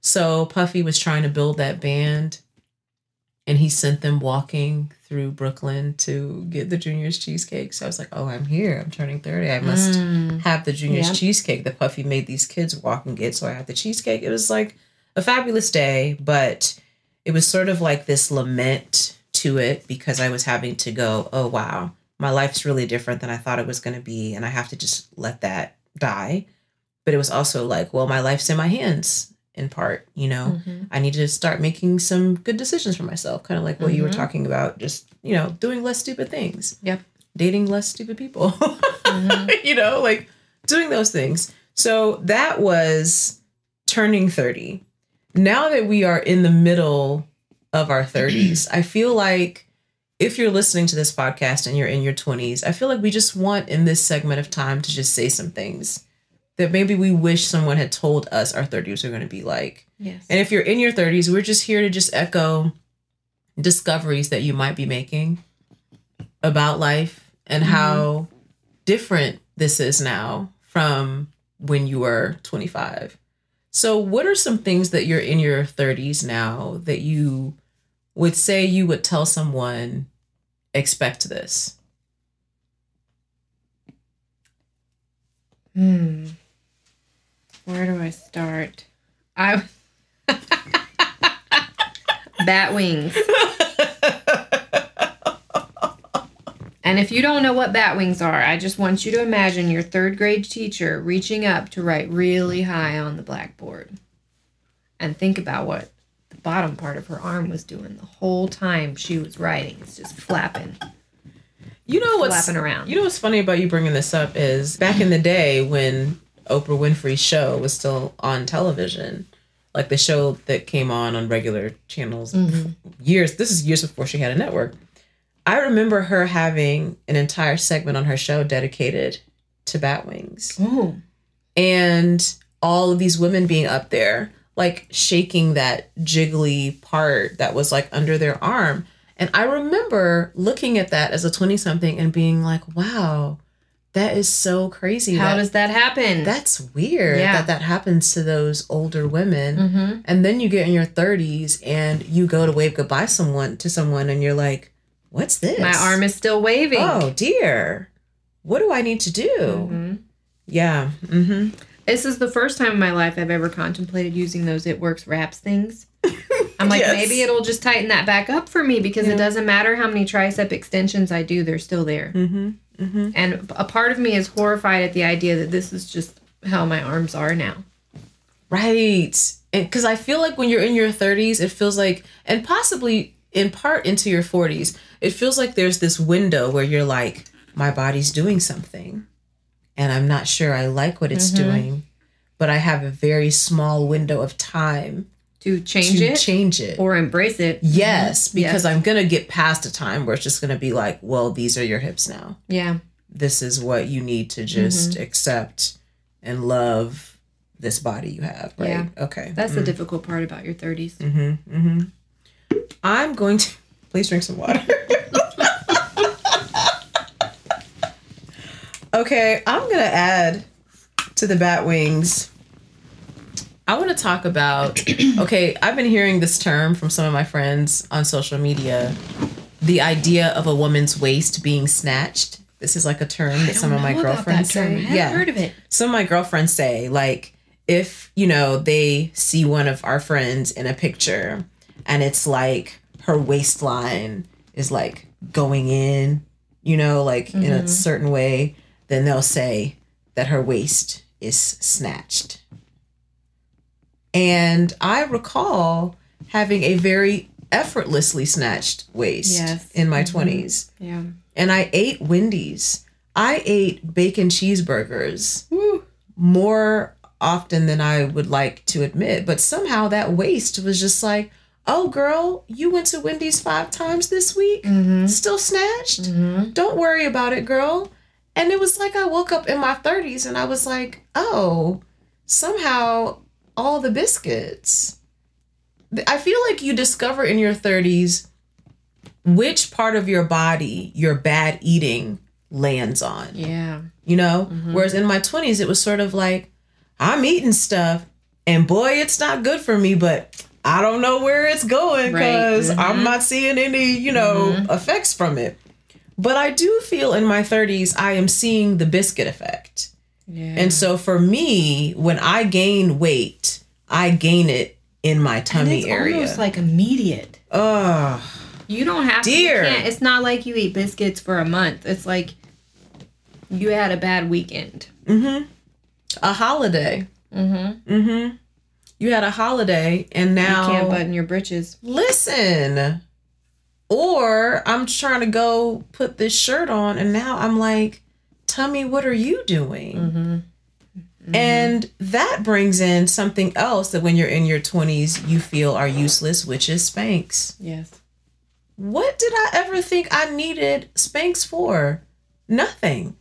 so puffy was trying to build that band and he sent them walking through brooklyn to get the juniors cheesecake so i was like oh i'm here i'm turning 30 i must Mm. have the juniors Yep. cheesecake that Puffy made these kids walk and get. So I had the cheesecake. It was like a fabulous day, but it was sort of like this lament to it because I was having to go, oh wow, my life's really different than I thought it was going to be, and I have to just let that die. But it was also like, well, my life's in my hands in part, you know. Mhm. I need to start making some good decisions for myself, kind of like what you were Mhm. talking about, just, you know, doing less stupid things. Yep. Dating less stupid people. Mhm. you know, like doing those things. So that was turning 30. Now that we are in the middle of our 30s, I feel like if you're listening to this podcast and you're in your 20s, I feel like we just want in this segment of time to just say some things that maybe we wish someone had told us our 30s are going to be like. Yes. And if you're in your 30s, we're just here to just echo discoveries that you might be making about life and how different this is now from when you were 25. So, what are some things that you're in your 30s now that you would say you would tell someone, expect this? Hmm. Where do I start? I bat wings. And if you don't know what bat wings are, I just want you to imagine your third grade teacher reaching up to write really high on the blackboard. And think about what the bottom part of her arm was doing the whole time she was writing. It's just flapping, You know what's flapping around. You know what's funny about you bringing this up is back in the day when Oprah Winfrey's show was still on television, like the show that came on on regular channels mm-hmm. years. This is years before she had a network. I remember her having an entire segment on her show dedicated to bat wings oh, and all of these women being up there like shaking that jiggly part that was like under their arm and i remember looking at that as a 20 something and being like wow that is so crazy how that, does that happen? that's weird Yeah. that that happens to those older women mm-hmm. and then you get in your 30s and you go to wave goodbye someone to someone and you're like what's this My arm is still waving. oh dear what do i need to do Mhm. yeah mm-hmm This is the first time in my life I've ever contemplated using those It Works wraps things. I'm like, Yes. maybe it'll just tighten that back up for me because Yeah. it doesn't matter how many tricep extensions I do, they're still there. mm-hmm mm-hmm And a part of me is horrified at the idea that this is just how my arms are now. Right. Because I feel like when you're in your 30s, it feels like, and possibly in part into your 40s, it feels like there's this window where you're like, my body's doing something. and I'm not sure I like what it's Mm-hmm. doing, but I have a very small window of time To change to it change it. or embrace it. yes, because Yes. I'm going to get past a time where it's just going to be like, well, these are your hips now. Yeah. This is what you need to just Mm-hmm. accept and love this body you have, right? Yeah. Okay. That's the difficult part about your 30s. Mm-hmm. Mm-hmm. I'm going to please drink some water. okay, I'm gonna add to the bat wings. I want to talk about. Okay, I've been hearing this term from some of my friends on social media. The idea of a woman's waist being snatched. This is like a term that some of my girlfriends say. Haven't heard of it. Some of my girlfriends say like if you know they see one of our friends in a picture and it's like her waistline is like going in, you know, like in a mm-hmm. certain way, then they'll say that her waist is snatched. And I recall having a very effortlessly snatched waist Yes. in my mm-hmm. 20s. Yeah. And I ate Wendy's. I ate bacon cheeseburgers more often than I would like to admit. But somehow that waist was just like, oh, girl, you went to Wendy's five times this week? Mm-hmm. Still snatched? Mm-hmm. Don't worry about it, girl. And it was like I woke up in my 30s and I was like, oh, somehow all the biscuits. I feel like you discover in your 30s which part of your body your bad eating lands on. Yeah. you know? Mm-hmm. Whereas in my 20s it was sort of like i'm eating stuff and boy it's not good for me but i don't know where it's going Right. because mm-hmm. i'm not seeing any you know mm-hmm. effects from it. But i do feel in my 30s i am seeing the biscuit effect Yeah. and so for me when i gain weight i gain it in my And tummy it's area almost like immediate. Ugh. You don't have Dear. to. It's not like you eat biscuits for a month. It's like you had a bad weekend. a holiday mm-hmm mm-hmm you had a holiday and now You can't button your britches. listen or i'm trying to go put this shirt on and now i'm like tummy what are you doing? Mm-hmm. Mm-hmm. And that brings in something else that when you're in your 20s you feel are useless which is Spanx Yes. what did i ever think i needed Spanx for? Nothing.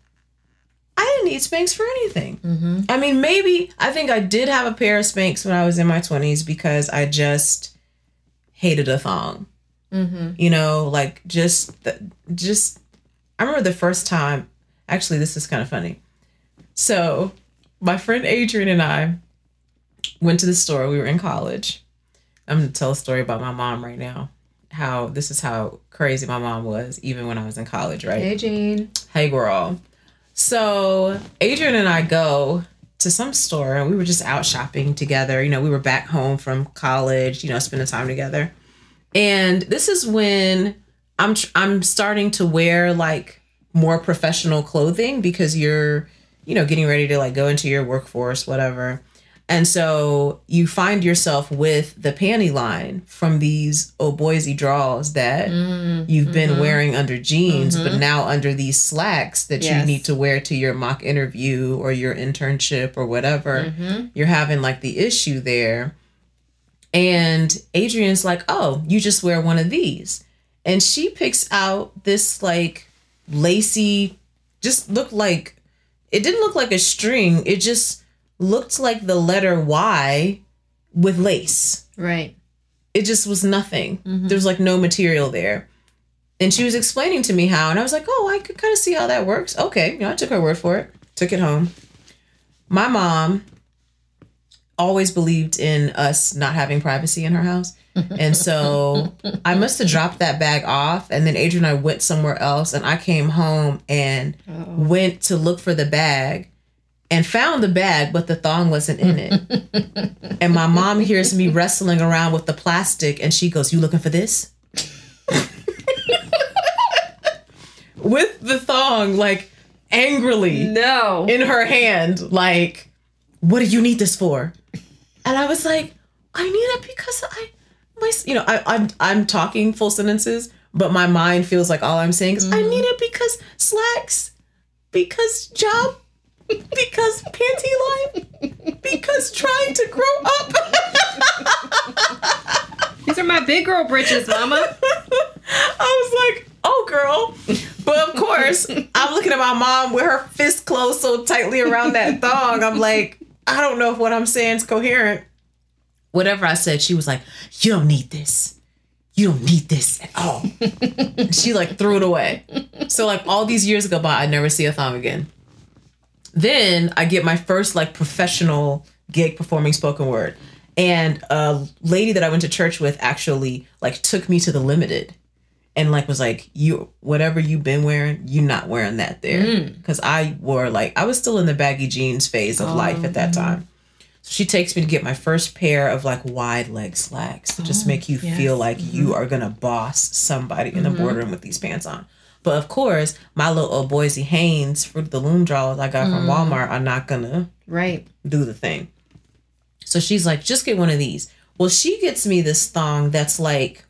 I didn't need Spanx for anything. Mm-hmm. I mean maybe i think i did have a pair of Spanx when i was in my 20s because i just hated a thong. You know like just the, just i remember the first time actually this is kind of funny so my friend adrian and i went to the store we were in college i'm gonna tell a story about my mom right now how this is how crazy my mom was even when i was in college right Hey, Jean. Hey, girl. So Adrian and I go to some store and we were just out shopping together. You know, we were back home from college, you know, spending time together. And this is when I'm tr- I'm starting to wear like more professional clothing because you're, you know, getting ready to like go into your workforce, whatever. And so you find yourself with the panty line from these oh Boise draws that mm, you've been mm-hmm. wearing under jeans, but mm-hmm. now under these slacks that Yes. you need to wear to your mock interview or your internship or whatever. Mm-hmm. You're having like the issue there. And Adrian's like, oh, you just wear one of these. And she picks out this like lacy, just looked like, it didn't look like a string. It just looked like the letter Y with lace. Right. It just was nothing. Mm-hmm. There was like no material there. And she was explaining to me how, and I was like, oh, I could kind of see how that works. Okay. You know, I took her word for it, took it home. My mom always believed in us not having privacy in her house. And so I must have dropped that bag off. And then Adrian and I went somewhere else. And I came home and oh. went to look for the bag and found the bag, but the thong wasn't in it. and my mom hears me wrestling around with the plastic and she goes, You looking for this? with the thong, like angrily No. in her hand, like, what do you need this for? And I was like, I need it because I, my, you know, I, I'm I'm talking full sentences, but my mind feels like all I'm saying is I mm-hmm. need it because slacks, because job because panty line? Because trying to grow up. These are my big girl britches, mama. I was like, oh, girl. But of course, I'm looking at my mom with her fist closed so tightly around that thong. I'm like, I don't know if what I'm saying is coherent. Whatever I said, she was like, you don't need this. You don't need this at all. She like threw it away. So like all these years go by, I never see a thong again. Then I get my first like professional gig performing spoken word. And a lady that I went to church with actually like took me to the limited and like was like, You whatever you've been wearing, you not wearing that there. Mm. Cause I wore like I was still in the baggy jeans phase of life at that oh. time. So she takes me to get my first pair of like wide leg slacks to just oh, make you feel like mm-hmm. you are gonna boss somebody in the mm-hmm. boardroom with these pants on. But of course, my little old Boise Hanes Fruit of the Loom drawers I got from mm. Walmart are not gonna Right. do the thing. So she's like, just get one of these. Well, she gets me this thong that's like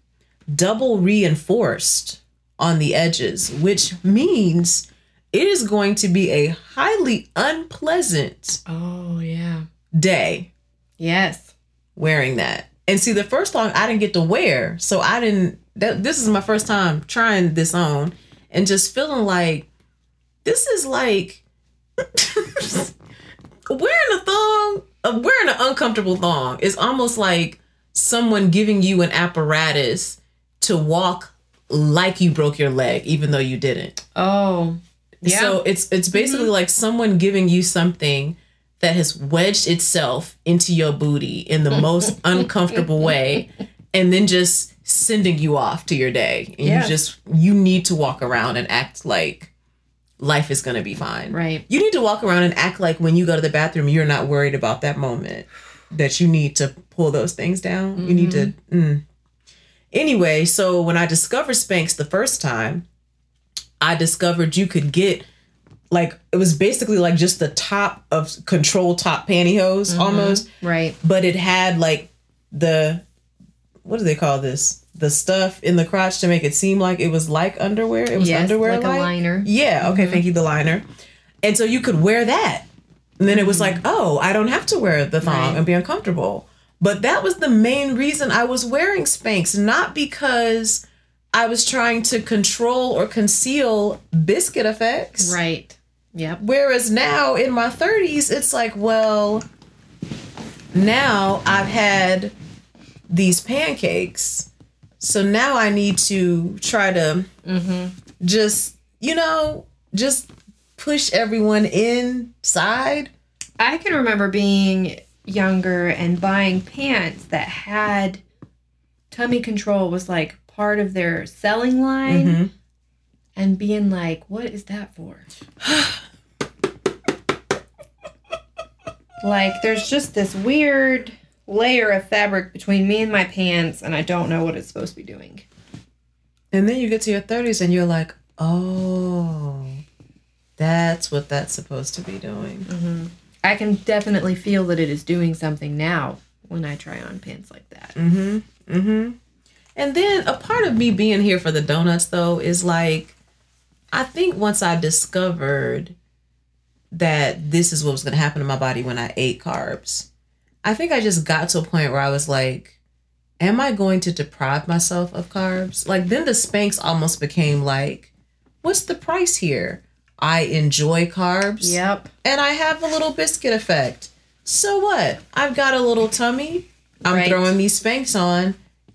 double reinforced on the edges, which means it is going to be a highly unpleasant Oh yeah. Day Yes. wearing that. And see, the first thong I didn't get to wear, so I didn't. That this is my first time trying this on, and just feeling like this is like wearing a thong, uh, wearing an uncomfortable thong is almost like someone giving you an apparatus to walk like you broke your leg, even though you didn't. Oh. Yeah. So it's it's basically like someone giving you something that has wedged itself into your booty in the most uncomfortable way and then just sending you off to your day. And Yeah. you just you need to walk around and act like life is going to be fine. Right. You need to walk around and act like when you go to the bathroom you're not worried about that moment that you need to pull those things down. You need to mm. Anyway, so when I discovered Spanx the first time, I discovered you could get like it was basically like just the top of control top pantyhose mm-hmm. almost, right. but it had like the what do they call this? The stuff in the crotch to make it seem like it was like underwear. It was Yes, underwear like a liner. Yeah, okay, mm-hmm. thank you, the liner. And so you could wear that. And then it was mm-hmm. like, oh, I don't have to wear the thong Right. and be uncomfortable. But that was the main reason I was wearing Spanx, not because I was trying to control or conceal biscuit effects. Right. Yep. Whereas now in my 30s, it's like, well, now I've had these pancakes. So now I need to try to just, you know, just push everyone inside. I can remember being younger and buying pants that had tummy control was like part of their selling line Mm-hmm. And being like, what is that for? like, there's just this weird layer of fabric between me and my pants, and I don't know what it's supposed to be doing. And then you get to your 30s and you're like, oh, that's what that's supposed to be doing. I can definitely feel that it is doing something now when I try on pants like that. Mm-hmm. And then a part of me being here for the donuts though is like I think once I discovered that this is what was going to happen to my body when I ate carbs. I think I just got to a point where I was like am I going to deprive myself of carbs? Like then the Spanx almost became like what's the price here? I enjoy carbs Yep. and I have a little biscuit effect. So what? I've got a little tummy. I'm Right. throwing these Spanx on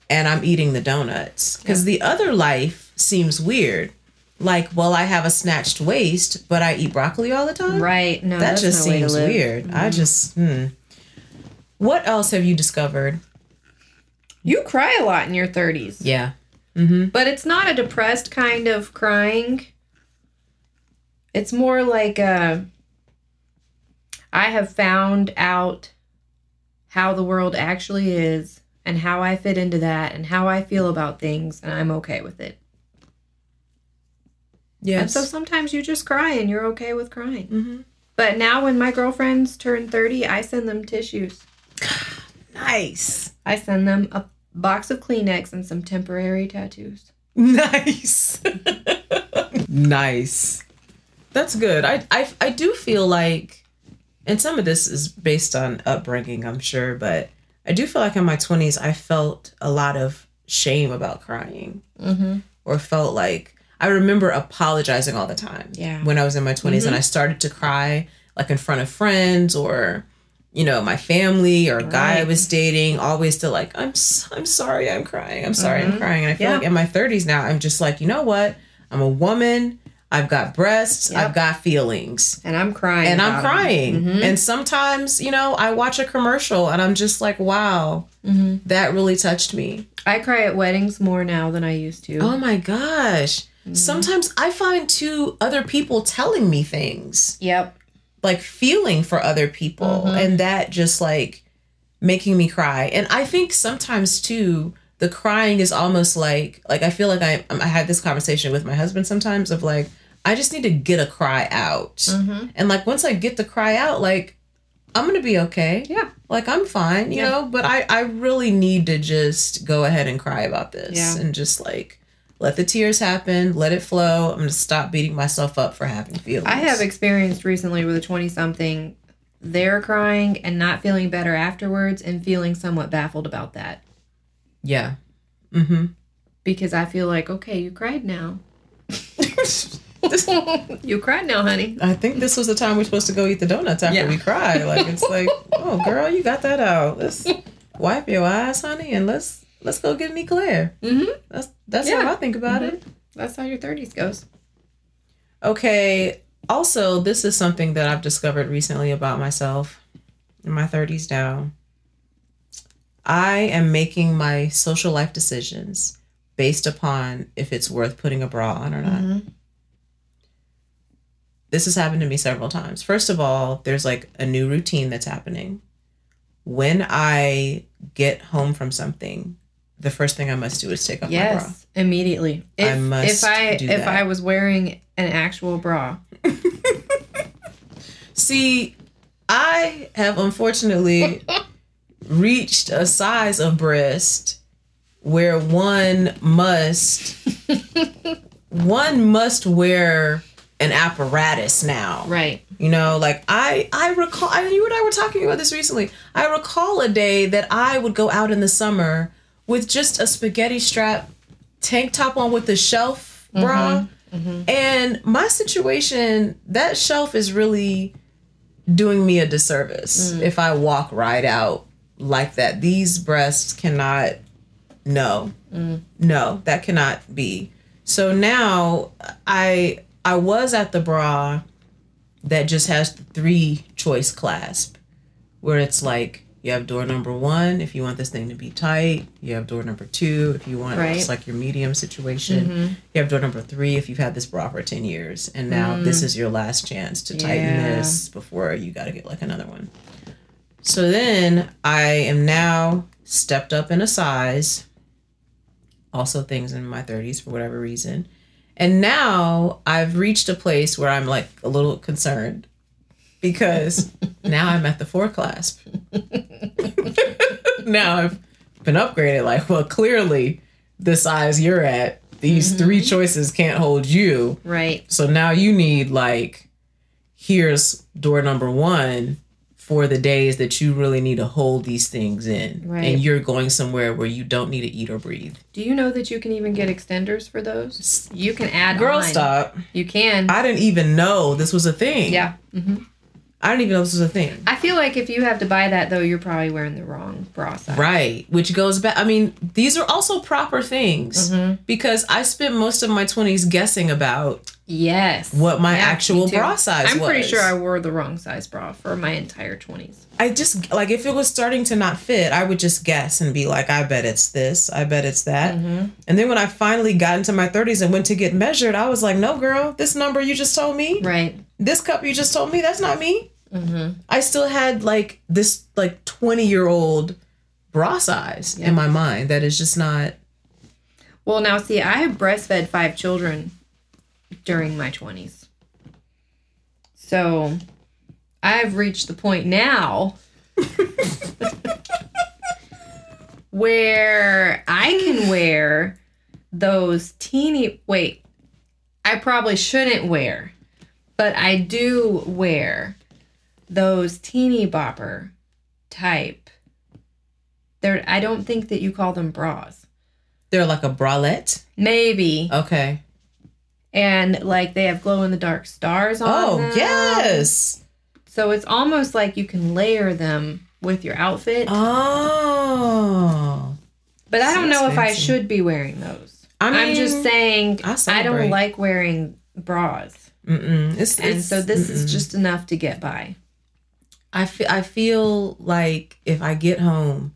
and I'm eating the donuts. Because the other life seems weird. Like, well, I have a snatched waist, but I eat broccoli all the time. Right. No, That just no seems weird. I just, hmm. What else have you discovered? You cry a lot in your 30s. Yeah. Mm-hmm. Mm-hmm. But it's not a depressed kind of crying. It's more like a I have found out how the world actually is and how I fit into that and how I feel about things and I'm okay with it. And so sometimes you just cry and you're okay with crying. Mhm. But now when my girlfriends turn 30, I send them tissues. nice. I send them a box of Kleenex and some temporary tattoos. Nice. nice. That's good. I, I I do feel like, and some of this is based on upbringing, I'm sure, but I do feel like in my 20s I felt a lot of shame about crying, Mm-hmm. or felt like I remember apologizing all the time. Yeah. When I was in my 20s and mm-hmm. I started to cry like in front of friends or you know my family or a guy I was dating always to like I'm I'm sorry I'm crying I'm sorry I'm mm-hmm. crying and I feel Yeah. like in my 30s now I'm just like you know what I'm a woman I've got breasts Yep. I've got feelings And I'm crying. and I'm crying. Mm-hmm. And sometimes, you know, I watch a commercial and I'm just like, wow, that really touched me. I cry at weddings more now than I used to. Oh my gosh. Mm-hmm. Sometimes I find two other people telling me things, Yep. like feeling for other people, mm-hmm. and that just like making me cry. And I think sometimes too, the crying is almost like like I feel like I um, I had this conversation with my husband sometimes of like I just need to get a cry out. Mm-hmm. And like once I get the cry out, like I'm gonna be okay. Yeah. Like I'm fine, you Yeah. know, but I I really need to just go ahead and cry about this Yeah. and just like let the tears happen, let it flow. I'm gonna stop beating myself up for having feelings. I have experienced recently with a 20 something, they're crying and not feeling better afterwards and feeling somewhat baffled about that. yeah. Mm-hmm. Because I feel like, okay, you cried now. you cried now, honey. I think this was the time we're supposed to go eat the donuts after Yeah. we cry. Like it's like, oh girl, you got that out. Let's wipe your eyes, honey, and let's let's go get an eclair. Mm-hmm. That's that's Yeah. how I think about it. That's how your 30s goes. Okay. Also, this is something that I've discovered recently about myself in my 30s now. I am making my social life decisions based upon if it's worth putting a bra on or not. This has happened to me several times. First of all, there's like a new routine that's happening. When I get home from something, the first thing I must do is take off my bra. Yes, immediately. If I must if I if that. I was wearing an actual bra, See, I have unfortunately reached a size of breast where one must one must wear an apparatus now. right? You know, like I I recall I you and I were talking about this recently. I recall a day that I would go out in the summer with just a spaghetti strap tank top on with the shelf bra. Mm-hmm. Mm-hmm. And my situation, that shelf is really doing me a disservice mm. if I walk right out like that. These breasts cannot no. Mm. No, that cannot be. So now I I was at the bra that just has the three choice clasp where it's like you have door number one if you want this thing to be tight. You have door number two if you want Right. it's like your medium situation. Mm-hmm. You have door number three if you've had this bra for 10 years and now mm-hmm. this is your last chance to tighten Yeah. this before you got to get like another one. So then i am now stepped up in a size also things in my 30s for whatever reason and now I've reached a place where I'm like a little concerned because now I'm at the four clasp. now I've been upgraded. Like, well, clearly the size you're at, these three choices can't hold you. Right. So now you need like, here's door number one for the days that you really need to hold these things in. Right. And you're going somewhere where you don't need to eat or breathe. Do you know that you can even get extenders for those? You can add Girl, on. stop. You can. I didn't even know this was a thing. yeah. hmm I don't even know this was a thing. I feel like if you have to buy that though, you're probably wearing the wrong bra size. Right. Which goes back. I mean, these are also proper things Mm-hmm. because I spent most of my 20s guessing about Yes. what my Yeah, actual bra size was. I'm was. pretty sure I wore the wrong size bra for my entire 20s. I just, like, if it was starting to not fit, I would just guess and be like, I bet it's this. I bet it's that. Mm-hmm. And then when I finally got into my 30s and went to get measured, I was like, no, girl, this number you just told me, Right. This cup you just told me, that's not me. Mm-hmm. I still had like this like 20 year old bra size Yeah. in my mind that is just not Well, now see, I have breastfed five children during my 20s. So I've reached the point now where I can wear those teeny. Wait, I probably shouldn't wear But I do wear those teeny bopper type. They're I don't think that you call them bras. They're like a bralette. Maybe. Okay. And like they have glow in the dark stars on Oh them. yes. So it's almost like you can layer them with your outfit. Oh. but I don't know if I should be wearing those. I I'm mean, just saying I I, don't like wearing bras. It's, And it's- so this is mm-mm. just enough to get by. I feel I feel like if I get home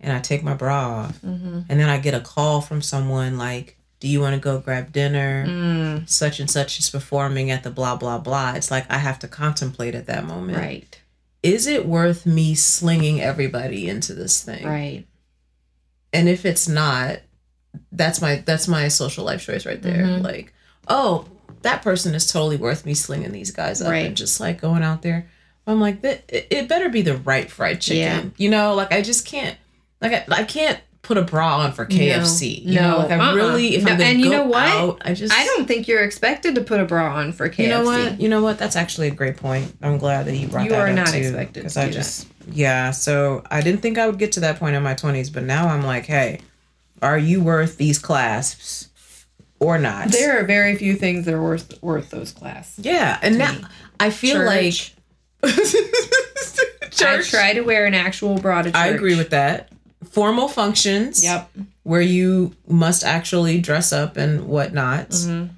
and I take my bra off, Mm-hmm. and then I get a call from someone like, "Do you want to go grab dinner?" Mm, Such and such is performing at the blah blah blah. It's like I have to contemplate at that moment. right. Is it worth me slinging everybody into this thing? Right. And if it's not, that's my that's my social life choice right there. Mhm. Like, oh, that person is totally worth me slinging these guys up Right. and just like going out there. I'm like, that it, better be the right fried chicken. Yeah. You know, like I just can't like I, I can't put a bra on for KFC. you know, No. like I Uh-uh. really if No, I'm and you know what? out, I just I don't think you're expected to put a bra on for KFC. you know what? You know what? That's actually a great point. I'm glad that you brought You that up. You are not too. expected Because to I just yeah. So I didn't think I would get to that point in my 20s, but now I'm like, hey, are you worth these clasps or not? There are very few things that are worth worth those class. yeah, and now I feel Church. like I try to wear an actual bra to church. I agree with that. Formal functions. Yep. Where you must actually dress up and whatnot. Um.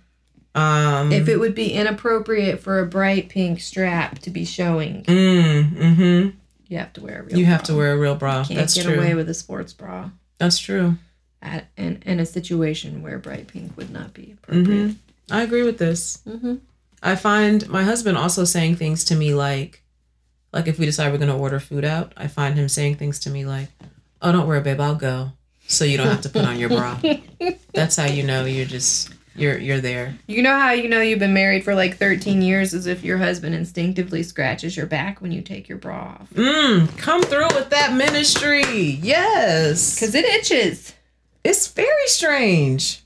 Mm-hmm. If it would be inappropriate for a bright pink strap to be showing, Mm, mm-hmm. you have to wear a real You have bra. to wear a real bra. Can't That's get true. away with a sports bra That's true. At in, in a situation where bright pink would not be appropriate. I agree with this. Mhm. I find my husband also saying things to me like, like if we decide we're gonna order food out, I find him saying things to me like, "Oh, don't worry, babe, I'll go, so you don't have to put on your bra." That's how you know you're just you're you're there. You know how you know you've been married for like 13 years is if your husband instinctively scratches your back when you take your bra off. Mm, come through with that ministry, yes, Because it itches. It's very strange.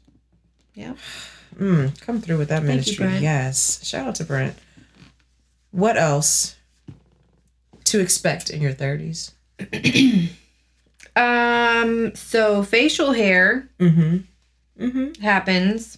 Yeah. Mm, come through with that Thank you, ministry, Brent. yes. Shout out to Brent. What else to expect in your thirties? Um, so facial hair Mm-hmm. Mm-hmm. happens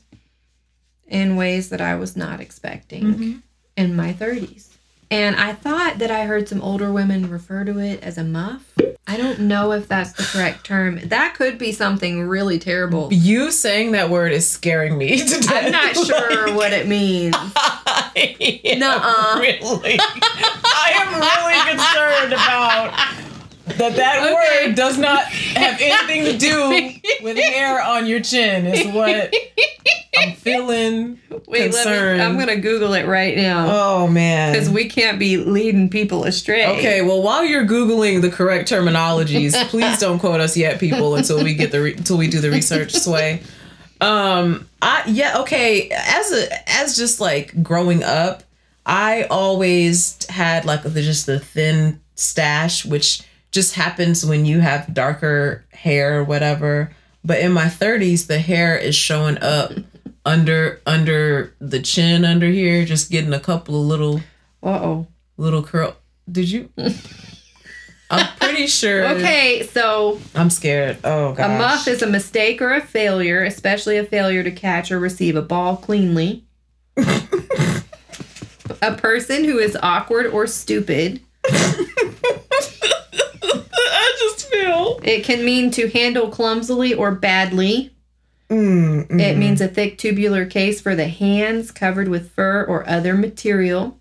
in ways that I was not expecting in my 30s. And I thought that I heard some older women refer to it as a muff. I don't know if that's the correct term. That could be something really terrible. You saying that word is scaring me to death. I'm not sure what it means. I Nuh-uh. really. I am really concerned about that. That Okay. word does not have anything to do with hair on your chin. Is what I'm feeling Wait, let concerned. me, I'm going to Google it right now oh man. because we can't be leading people astray. Okay, well, while you're googling the correct terminologies, please don't quote us yet, people, until we get the re- until we do the research. Sway. Um, I yeah, okay. As a as just like growing up, I always had like the just the thin stash, which just happens when you have darker hair or whatever. But in my 30s, the hair is showing up under under the chin under here, just getting a couple of little Uh oh. little curl. Did you? I'm pretty sure. Okay, so I'm scared. Oh gosh. A muff is a mistake or a failure, especially a failure to catch or receive a ball cleanly. a person who is awkward or stupid. I It can mean to handle clumsily or badly. Mm, mm. It means a thick tubular case for the hands covered with fur or other material.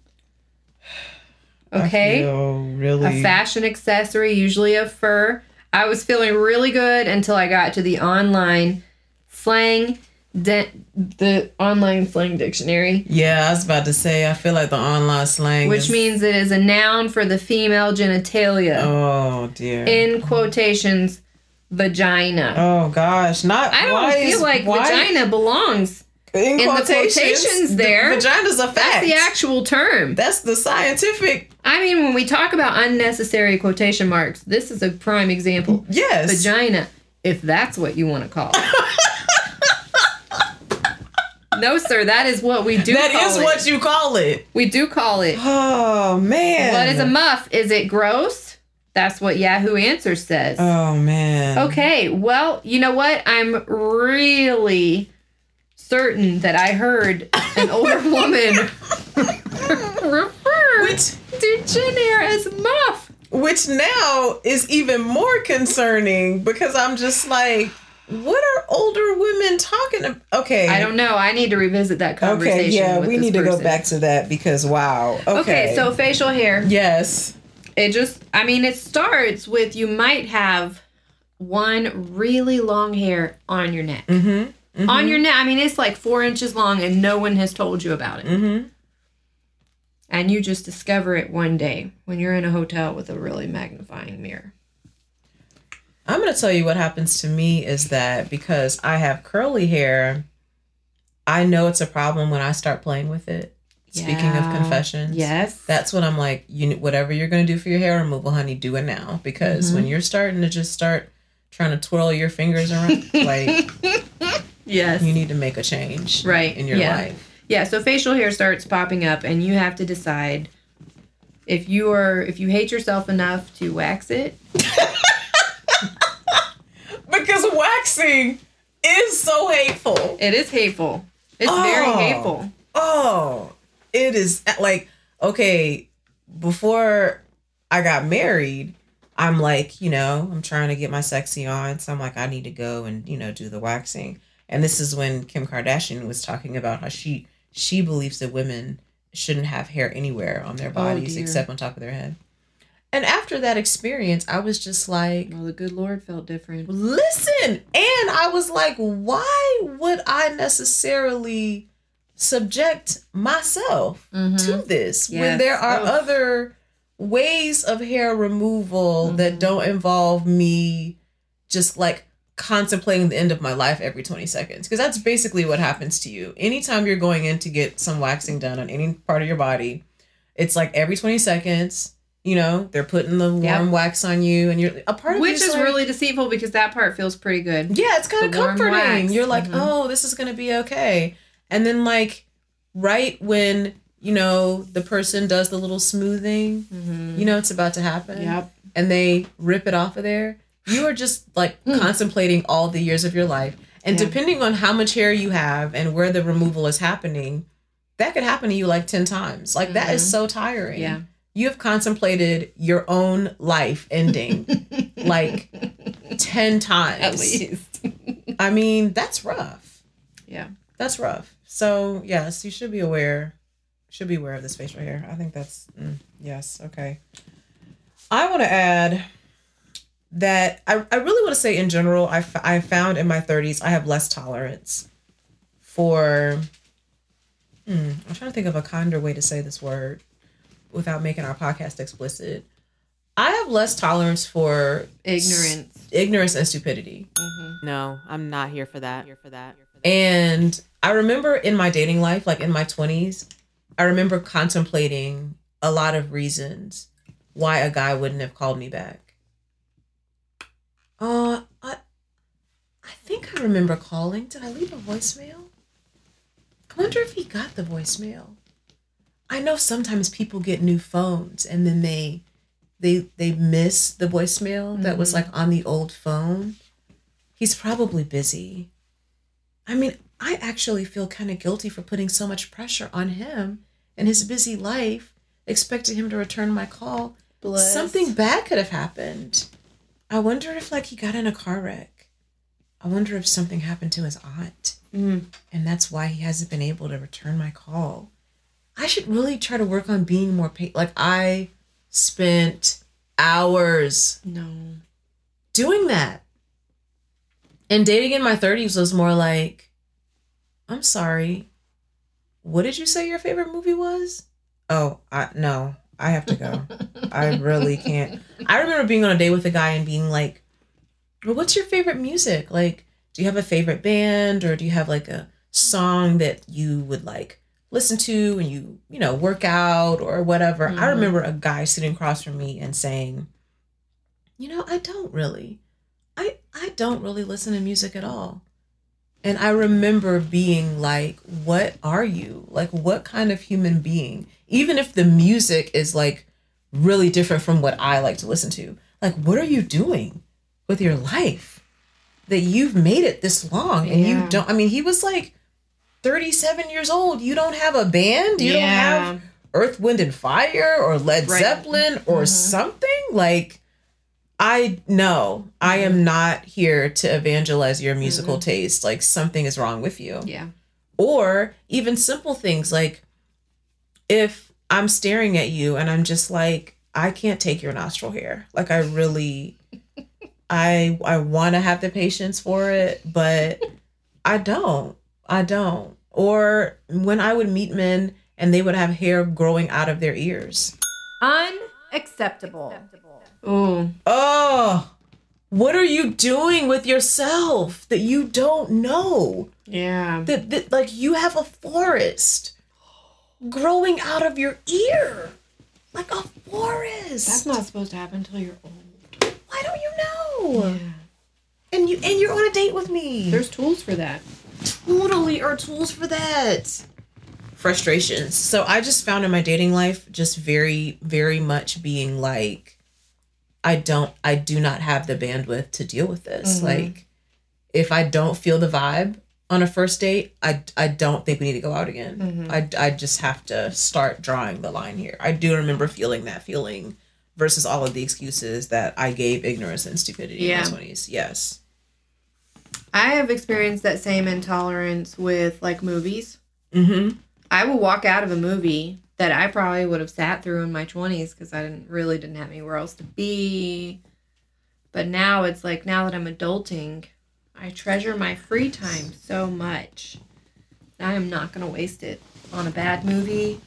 Okay. really. A fashion accessory, usually of fur. I was feeling really good until I got to the online slang, de- the online slang dictionary, yeah, I was about to say. I feel like the online slang, which is- means it is a noun for the female genitalia. Oh dear. In quotations, vagina. oh gosh, not. I don't feel is- like why- vagina belongs. in, the quotations, there. the there, Vagina's a fact. That's the actual term. That's the scientific. I mean, when we talk about unnecessary quotation marks, this is a prime example. Yes. Vagina, if that's what you want to call it. no, sir. That is what we do. That is it. what you call it. we do call it. Oh man. What is a muff? Is it gross? That's what Yahoo Answers says. Oh man. Okay, well, you know what? I'm really certain that I heard an older woman refer Which to chin hair as muff. which now is even more concerning because I'm just like, what are older women talking about? Okay. I don't know. I need to revisit that conversation. Okay, yeah, we need to go back to that because wow. Okay. Okay, so facial hair. yes. It just, I mean, it starts with you might have one really long hair on your neck. Mm-hmm. On your neck. I mean, it's like four inches long and no one has told you about it. Mm-hmm. And you just discover it one day when you're in a hotel with a really magnifying mirror. I'm gonna tell you what happens to me is that because I have curly hair, I know it's a problem when I start playing with it. Speaking of Yeah. confessions, Yes. that's when I'm like, you whatever you're gonna do for your hair removal, honey, do it now because Mm-hmm. when you're starting to just start trying to twirl your fingers around, like yes. you need to make a change, Right, in your yeah. life. Yeah, so facial hair starts popping up and you have to decide if you are if you hate yourself enough to wax it. Because waxing is so hateful. It is hateful. It's very Oh. hateful. Oh, it is like okay. Before I got married, I'm like, you know, I'm trying to get my sexy on, so I'm like, I need to go and you know do the waxing. And this is when Kim Kardashian was talking about how she she believes that women shouldn't have hair anywhere on their oh, bodies dear. except on top of their head. And after that experience, I was just like, Well, the good Lord felt different. listen. And i was like why would i necessarily subject myself mm-hmm. to this when there are Ugh. other ways of hair removal that mm-hmm. don't involve me just like contemplating the end of my life every 20 seconds. Because that's basically what happens to you. Anytime you're going in to get some waxing done on any part of your body it's like every 20 seconds you know they're putting the warm Yep. wax on you and you're a part of Which is like, really deceitful because that part feels pretty good. yeah, it's kind of comforting. wax. You're like, Mhm. oh, this is gonna be okay. And then like right when you know the person does the little smoothing, mm-hmm. you know it's about to happen. Yep. And they rip it off of there. You are just like hmm. contemplating all the years of your life. And Yeah. depending on how much hair you have and where the removal is happening, that could happen to you like 10 times. Like that is mm-hmm. so tiring. Yeah. You have contemplated your own life ending like 10 times. At least. I mean, that's rough. yeah. That's rough. So yes, you should be aware. Should be aware of this facial hair. I think that's mm, yes. Okay. I want to add that I, I really want to say in general, I, f- I found in my 30s I have less tolerance for. Hmm, I'm trying to think of a kinder way to say this word without making our podcast explicit. I have less tolerance for Ignorance. ignorance and stupidity. No, I'm not here for that. Here for that. And I remember in my dating life, like in my 20s, I remember contemplating a lot of reasons why a guy wouldn't have called me back. Uh, I, I think I remember calling. Did I leave a voicemail? I wonder if he got the voicemail. I know sometimes people get new phones and then they they they miss the voicemail that was like on the old phone. He's probably busy. I mean, I actually feel kind of guilty for putting so much pressure on him and his busy life, expecting him to return my call. Bless. Something bad could have happened. I wonder if, like, he got in a car wreck. I wonder if something happened to his aunt. Mm. And that's why he hasn't been able to return my call. I should really try to work on being more patient. Like, I spent hours No. doing that. And dating in my 30s was more like, I'm sorry. What did you say your favorite movie was? Oh, I no, I have to go. I really can't. I remember being on a date with a guy and being like, well, what's your favorite music? Like, do you have a favorite band or do you have like a song that you would like listen to when you, you know, work out or whatever? I mm-hmm. remember a guy sitting across from me and saying, you know, I don't really. I I don't really listen to music at all. And I remember being like, what are you? Like, what kind of human being? Even if the music is like really different from what I like to listen to, like, what are you doing with your life that you've made it this long and Yeah. you don't? I mean, he was like 37 years old. You don't have a band? You don't have Earth, Wind, and Fire or Led Right. Zeppelin or mm-hmm. something? Like, I no, I am mm-hmm. not here to evangelize your musical mm-hmm. taste. Like something is wrong with you. Yeah. Or even simple things like if I'm staring at you and I'm just like, I can't take your nostril hair. Like I really I I want to have the patience for it, but I don't. I don't. Or when I would meet men and they would have hair growing out of their ears. Unacceptable. Oh, Oh, what are you doing with yourself that you don't know? yeah. That, that like you have a forest growing out of your ear, like a forest. That's not supposed to happen until you're old. Why don't you know? And you and you're on a date with me. There's tools for that. Totally are tools for that. Frustrations. So I just found in my dating life just very, very much being like, I don't, I do not have the bandwidth to deal with this. Mm-hmm. Like, if I don't feel the vibe on a first date, I, I don't think we need to go out again. Mm-hmm. I, I just have to start drawing the line here. I do remember feeling that feeling versus all of the excuses that I gave ignorance and stupidity Yeah. in my 20s. Yes. I have experienced that same intolerance with like movies. Mm-hmm. I will walk out of a movie that I probably would have sat through in my 20s because I didn't really didn't have anywhere else to be. But now it's like now that I'm adulting, I treasure my free time so much. I am not going to waste it on a bad movie,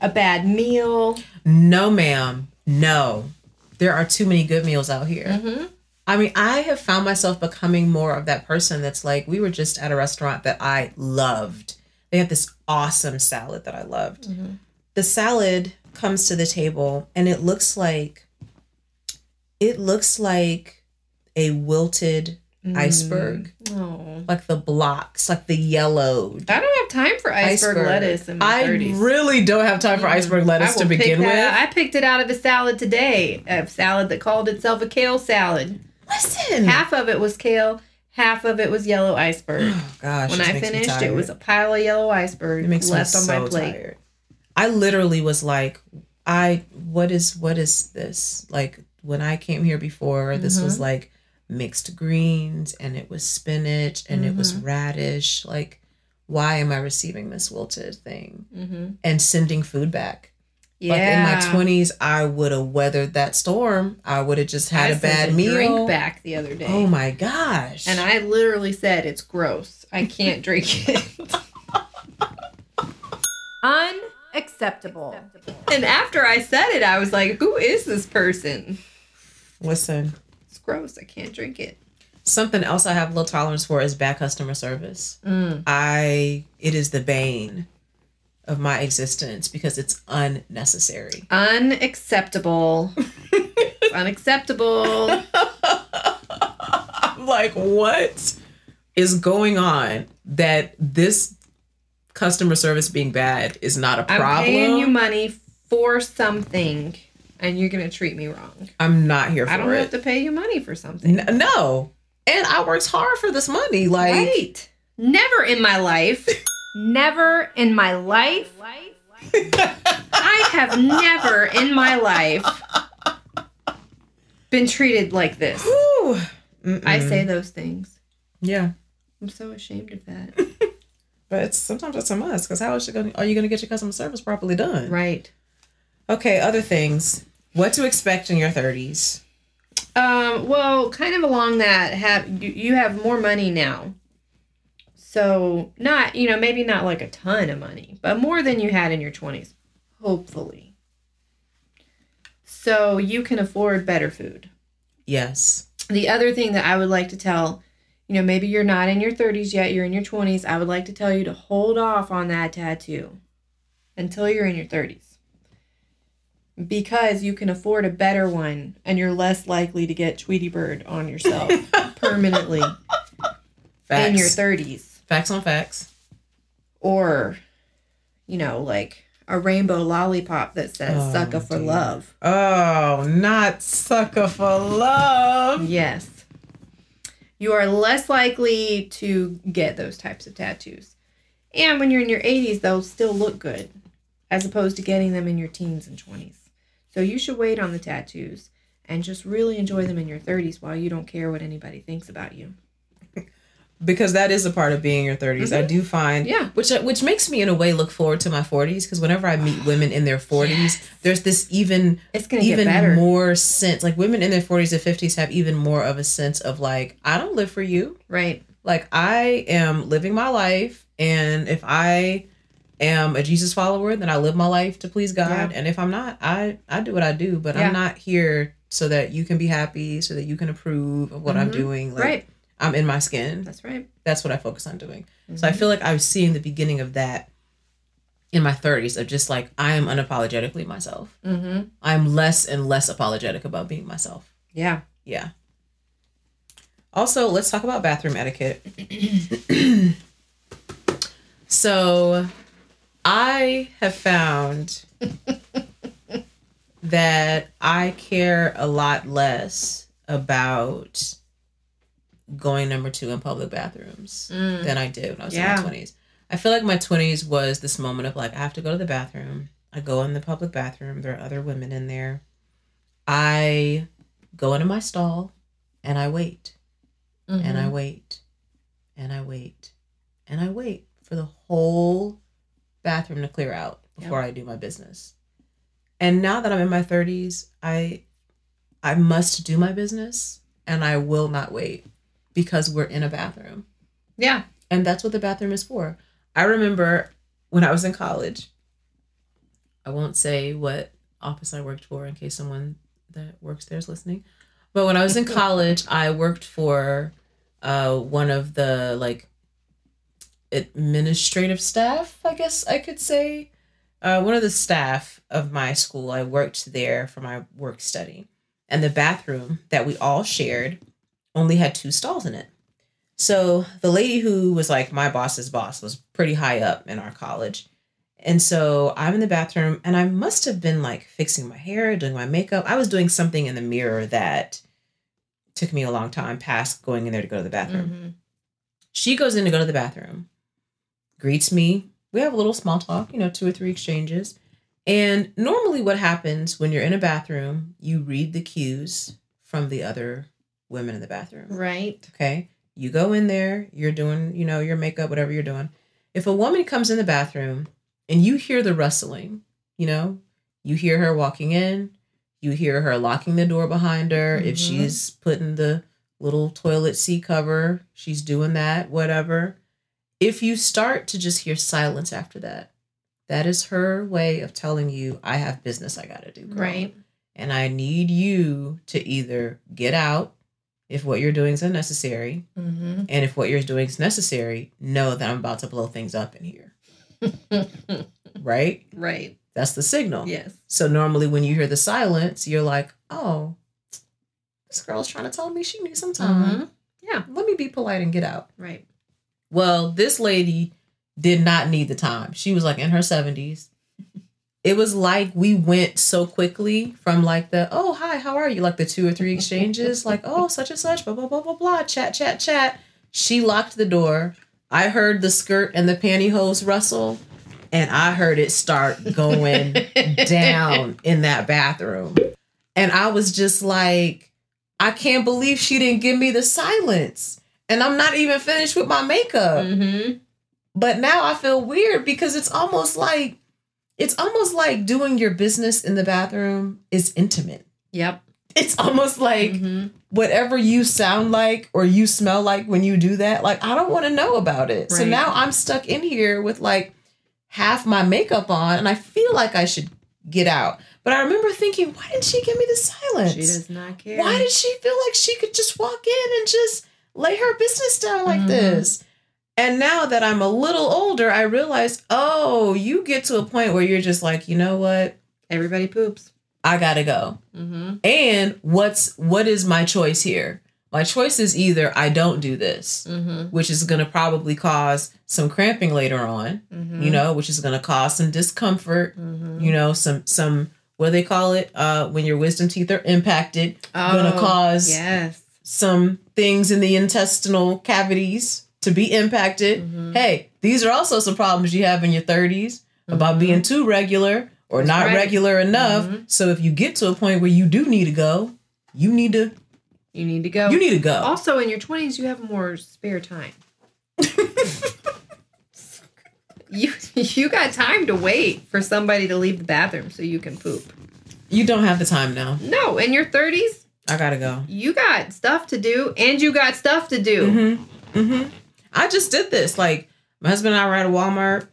a bad meal. No, ma'am. No. There are too many good meals out here. Mm-hmm. I mean, I have found myself becoming more of that person that's like, we were just at a restaurant that I loved. They had this awesome salad that I loved. Mm-hmm. The salad comes to the table and it looks like it looks like a wilted mm. iceberg. Oh. Like the blocks, like the yellowed I don't have time for iceberg, lettuce in my I 30s. really don't have time for iceberg lettuce to begin with. out. I picked it out of a salad today. A salad that called itself a kale salad. Listen. Half of it was kale, half of it was yellow iceberg. Oh, Gosh, when I finished, it was a pile of yellow iceberg It left on so my plate. tired. I literally was like, I what is what is this? Like when I came here before, this Mm-hmm. was like mixed greens and it was spinach and it Mm-hmm. was radish. Like, why am I receiving this wilted thing Mm-hmm. and sending food back? Yeah. Like in my twenties, I would have weathered that storm. I would have just had I a sent bad a meal. drink back the other day. Oh my gosh! And I literally said it's gross. I can't drink it. Unacceptable. and after I said it, I was like, "Who is this person? listen. It's gross. I can't drink it." Something else I have low tolerance for is bad customer service. Mm. I it is the bane of my existence because it's unnecessary. Unacceptable. Unacceptable. I'm like, what is going on that this customer service being bad is not a problem? I'm paying you money for something, and you're gonna treat me wrong. I'm not here for I don't it. have to pay you money for something. N- no. And I worked hard for this money. Like right? Never in my life. Never in my life. I have never in my life been treated like this. I say those things. Yeah. I'm so ashamed of that. But it's sometimes it's a must because how is it going are you gonna get your customer service properly done? right. Okay, other things. What to expect in your thirties. Um, well, kind of along that, have you, you have more money now. So not, you know, maybe not like a ton of money, but more than you had in your 20s, hopefully. So you can afford better food. Yes. The other thing that I would like to tell, you know, maybe you're not in your 30s yet, you're in your 20s, I would like to tell you to hold off on that tattoo until you're in your 30s. Because you can afford a better one and you're less likely to get Tweety Bird on yourself permanently. Facts. in your 30s. Facts on facts. Or, you know, like a rainbow lollipop that says Oh, sucker for dear. love. Oh, not sucker for love. Yes. You are less likely to get those types of tattoos. And when you're in your 80s, they'll still look good as opposed to getting them in your teens and 20s. So you should wait on the tattoos and just really enjoy them in your 30s while you don't care what anybody thinks about you. Because that is a part of being in your 30s i do find Mm-hmm. Yeah. which which makes me in a way look forward to my 40s because whenever i meet women in their 40s there's this even It's going to get even better. more sense like women in their 40s and 50s have even more of a sense of like i don't live for you Right. like i am living my life and if i am a jesus follower then i live my life to please god Yeah. and if i'm not i i do what i do but Yeah. i'm not here so that you can be happy so that you can approve of what i'm Mhm. doing like right. I'm in my skin That's right. that's what I focus on doing. So I feel like I was seeing the beginning of that in my 30s of just like I am unapologetically myself. Mm-hmm. I'm less and less apologetic about being myself. Yeah. Yeah. Also, let's talk about bathroom etiquette. so, I have found that I care a lot less about going number two in public bathrooms than I did when I was Yeah. in my 20s. I feel like my 20s was this moment of like, I have to go to the bathroom. I go in the public bathroom. There are other women in there. I go into my stall and I wait and Mm-hmm. I wait and I wait and I wait for the whole bathroom to clear out before I do my business. And now that I'm in my 30s, I I must do my business and I will not wait because we're in a bathroom. Yeah. And that's what the bathroom is for. I remember when I was in college, I won't say what office I worked for in case someone that works there is listening. But when I was in college, I worked for uh, one of the like administrative staff, I guess I could say. Uh, one of the staff of my school, I worked there for my work study. And the bathroom that we all shared only had two stalls in it. So the lady who was like my boss's boss was pretty high up in our college. And so I'm in the bathroom and I must have been like fixing my hair, doing my makeup. I was doing something in the mirror that took me a long time past going in there to go to the bathroom. Mm-hmm. She goes in to go to the bathroom, greets me. We have a little small talk, you know, two or three exchanges. And normally, what happens when you're in a bathroom, you read the cues from the other women in the bathroom. Right. Okay. You go in there, you're doing, you know, your makeup, whatever you're doing. If a woman comes in the bathroom and you hear the rustling, you know, you hear her walking in, you hear her locking the door behind her. If Mhm. she's putting the little toilet seat cover, she's doing that, whatever. If you start to just hear silence after that, that is her way of telling you, I have business I got to do. girl." Right. And I need you to either get out if what you're doing is unnecessary, Mm-hmm. and if what you're doing is necessary, know that I'm about to blow things up in here. right? Right. That's the signal. Yes. So normally when you hear the silence, you're like, oh, this girl's trying to tell me she needs some time. Mhm. Yeah. Let me be polite and get out. Right. Well, this lady did not need the time. She was like in her 70s. It was like we went so quickly from like the, oh, hi, how are you? Like the two or three exchanges, like, oh, such and such, blah, blah, blah, blah, blah, chat, chat, chat. She locked the door. I heard the skirt and the pantyhose rustle, and I heard it start going down in that bathroom. And I was just like, I can't believe she didn't give me the silence. And I'm not even finished with my makeup. Mm-hmm. But now I feel weird because it's almost like it's almost like doing your business in the bathroom is intimate. Yep. It's almost like Mhm. whatever you sound like or you smell like when you do that, like I don't want to know about it. So now I'm stuck in here with like half my makeup on and I feel like I should get out. But I remember thinking, why didn't she give me the silence? She does not care. Why did she feel like she could just walk in and just lay her business down like Mhm. this? And now that I'm a little older, I realize, oh, you get to a point where you're just like, you know what? Everybody poops. I gotta go. Mm-hmm. And what's what is my choice here? my choice is either I don't do this, Mm-hmm. which is going to probably cause some cramping later on, Mm-hmm. you know, which is going to cause some discomfort, Mhm. you know, some some what do they call it uh when your wisdom teeth are impacted, going to Oh, cause Yes. some things in the intestinal cavities to be impacted. Mm-hmm. Hey, these are also some problems you have in your 30s about being too regular or not Mm-hmm. right. regular enough. Mhm. So if you get to a point where you do need to go, you need to You need to go. you need to go. Also, in your 20s, you have more spare time. you you got time to wait for somebody to leave the bathroom so you can poop. You don't have the time now. No, in your 30s, I gotta go. you got stuff to do and you got stuff to do. Mm-hmm. Mm-hmm. I just did this. Like my husband and I were at a Walmart.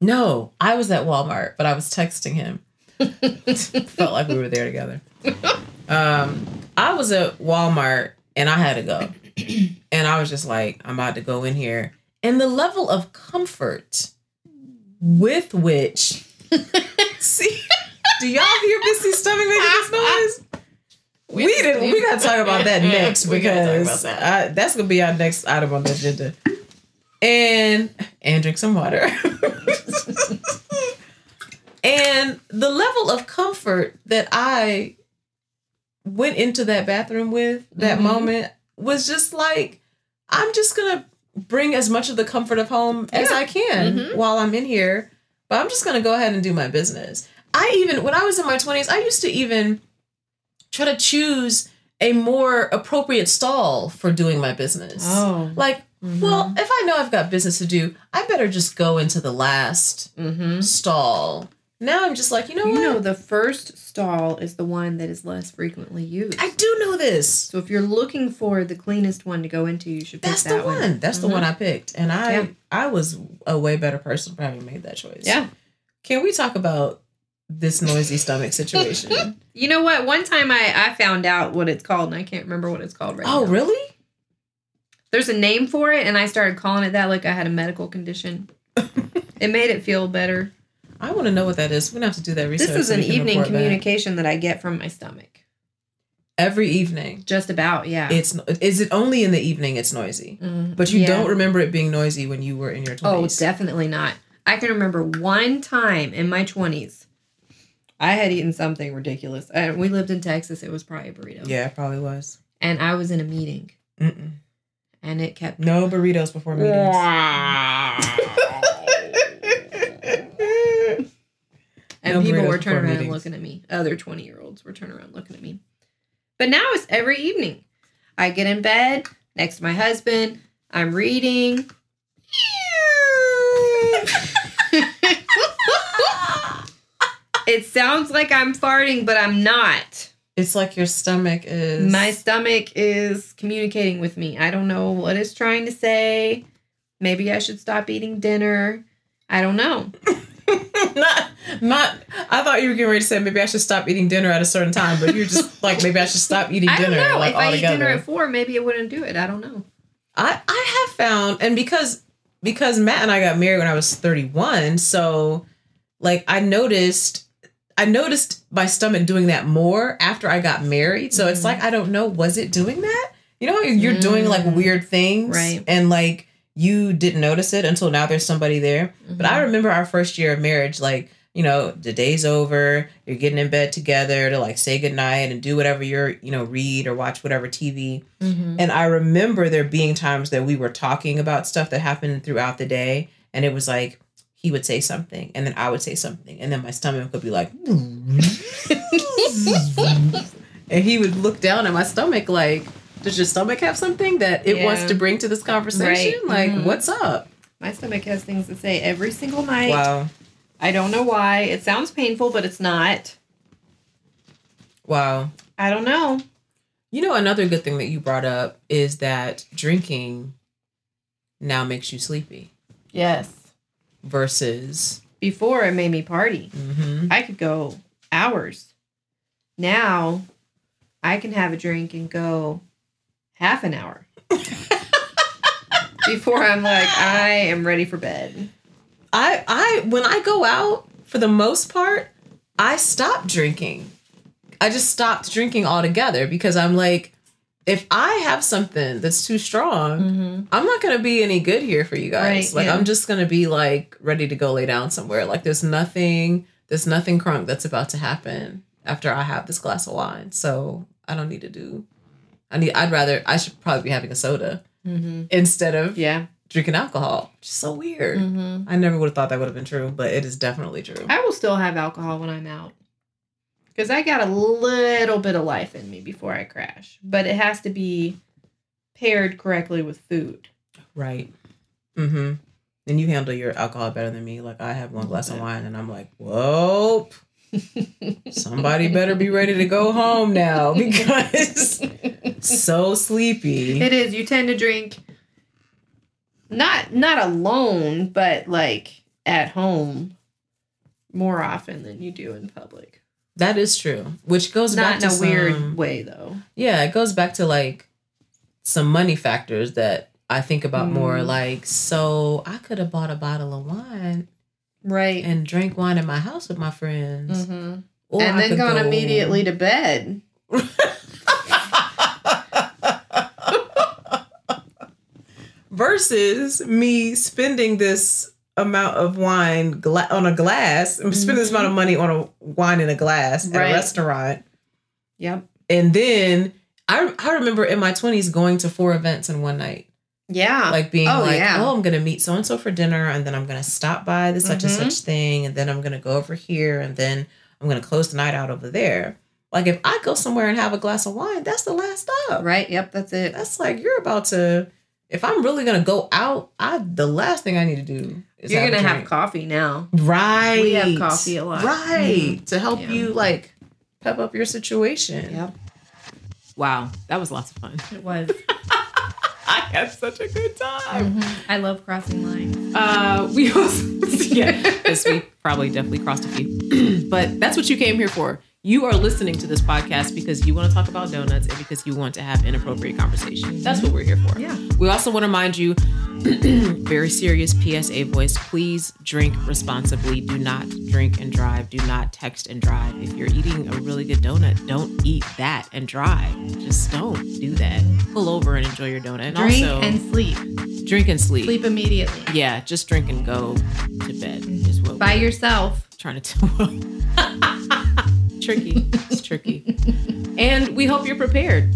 No, I was at Walmart, but I was texting him. Felt like we were there together. Um, I was at Walmart and I had to go. And I was just like, I'm about to go in here. And the level of comfort with which see do y'all hear Missi's stomach making this noise? We, didn't. We gotta talk about that next We because about that. uh, that's gonna be our next item on the agenda. And and drink some water. and the level of comfort that I went into that bathroom with that Mhm. moment was just like I'm just gonna bring as much of the comfort of home as I can Mhm. while I'm in here. But I'm just gonna go ahead and do my business. I even when I was in my 20s, I used to even try to choose a more appropriate stall for doing my business. Oh. Like, well, if I know I've got business to do, I better just go into the last Mm-hmm. stall. Now I'm just like, you know You what? know, the first stall is the one that is less frequently used. I do know this. so if you're looking for the cleanest one to go into, you should pick That's that the one. That's the one I picked. And I Yeah. I was a way better person for having made that choice. Yeah. Can we talk about this noisy stomach situation? You know what? One time I, I found out what it's called, and I can't remember what it's called right now. oh, now. really? There's a name for it, and I started calling it that like I had a medical condition. it made it feel better. I want to know what that is. We're gonna have to do that research. This is so an evening report back. communication that I get from my stomach. every evening. Just about, yeah. It's is it only in the evening? It's noisy, Mhm. but you Yeah. don't remember it being noisy when you were in your 20s. Oh, definitely not. I can remember one time in my 20s, I had eaten something ridiculous. Uh, we lived in Texas. It was probably a burrito. yeah, it probably was. And I was in a meeting, Mm-mm. and it kept. No burritos before meetings. And No people were turning around and meetings. looking at me. Other 20 year olds were turning around looking at me. But now it's every evening. I get in bed next to my husband. I'm reading. it sounds like I'm farting, but I'm not. It's like your stomach is. My stomach is communicating with me. I don't know what it's trying to say. Maybe I should stop eating dinner. I don't know. not, not. I thought you were getting ready to say maybe I should stop eating dinner at a certain time, but you're just like maybe I should stop eating I dinner don't know. like if I eat dinner at four, maybe it wouldn't do it. I don't know. I I have found, and because because Matt and I got married when I was 31, so like I noticed I noticed my stomach doing that more after I got married. So it's Mhm. like I don't know, was it doing that? You know, you're doing like Mm. weird things, Right. And like you didn't notice it until now. There's somebody there. But Mm-hmm. I remember our first year of marriage, like you know, the day's over, you're getting in bed together to like say goodnight and do whatever you're, you know, read or watch whatever TV. Mm-hmm. And I remember there being times that we were talking about stuff that happened throughout the day. And it was like, he would say something, and then I would say something, and then my stomach would be like, and he would look down at my stomach like, does your stomach have something that it wants to bring to this conversation? Right. Like, Mhm. what's up? My stomach has things to say every single night. Wow. I don't know why. It sounds painful, but it's not. Wow. I don't know. You know, another good thing that you brought up is that drinking now makes you sleepy Yes. Versus. Before it made me party. Mhm. I could go hours. Now I can have a drink and go half an hour. Before I'm like, I am ready for bed. I I when I go out for the most part, I stop drinking. I just stopped drinking altogether because I'm like if I have something that's too strong, Mm-hmm. I'm not gonna be any good here for you guys. Right, like yeah. I'm just gonna be like ready to go lay down somewhere. Like there's nothing, there's nothing crunk that's about to happen after I have this glass of wine. So I don't need to do. I need. I'd rather. I should probably be having a soda Mm-hmm. instead of Yeah. drinking alcohol. Which is so weird. Mm-hmm. I never would have thought that would have been true, but it is definitely true. I will still have alcohol when I'm out. Because I got a little bit of life in me before I crash. But it has to be paired correctly with food. Right. Mm-hmm. And you handle your alcohol better than me. Like I have one glass of wine and I'm like, whoa. Somebody better be ready to go home now because so sleepy. It is. You tend to drink not not alone, but like at home more often than you do in public. That is true. Which goes back Not in to a weird way though. Yeah, it goes back to like some money factors that I think about more. Mm. Like, so I could have bought a bottle of wine Right. and drank wine in my house with my friends. hmm Or and I then gone go- immediately to bed. versus me spending this amount of wine gla- on a glass I'm spending this amount of money on a wine in a glass at Right. a restaurant Yep. and then I, I remember in my 20s going to four events in one night Yeah. like being Oh, like yeah. oh i'm gonna meet so and so for dinner and then i'm gonna stop by the such Mhm. and such thing and then i'm gonna go over here and then i'm gonna close the night out over there like if i go somewhere and have a glass of wine that's the last stop right. Yep. That's it. that's like you're about to if i'm really gonna go out i the last thing i need to do is You're gonna have coffee now. right We have coffee a lot. right to help Yeah. you like pep up your situation Yep. Wow, that was lots of fun. It was. I had such a good time. I love crossing lines. Uh, we also, yeah, this week probably definitely crossed a few, but that's what you came here for. You are listening to this podcast because you want to talk about donuts and because you want to have inappropriate conversation. That's what we're here for. Yeah. We also want to remind you, very serious PSA voice. Please drink responsibly. Do not drink and drive. Do not text and drive. If you're eating a really good donut, don't eat that and drive. Just don't do that. Pull over and enjoy your donut. And Drink also and sleep. drink and sleep. Sleep immediately. Yeah, just drink and go to bed is what By yourself. trying to tell. tricky. It's tricky. And we hope you're prepared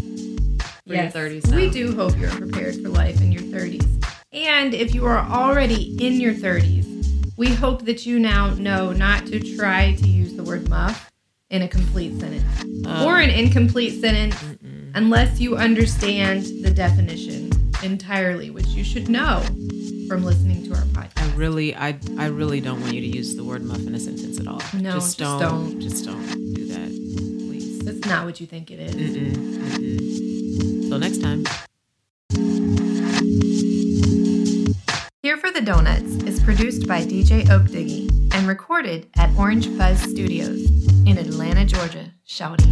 for Yes. your 30s. We do hope you're prepared for life in your 30s. And if you are already in your 30s, we hope that you now know not to try to use the word muff in a complete sentence Um, or an incomplete sentence unless you understand the definition entirely, which you should know from listening to our podcast. I really, I, I really don't want you to use the word muff in a sentence at all. No, just, just don't, don't. Just don't do that, please. That's not what you think it is. Mm-mm, mm-mm. Till next time. Here for the Donuts is produced by DJ Opdiggy and recorded at Orange Fuzz Studios in Atlanta, Georgia. Shouty.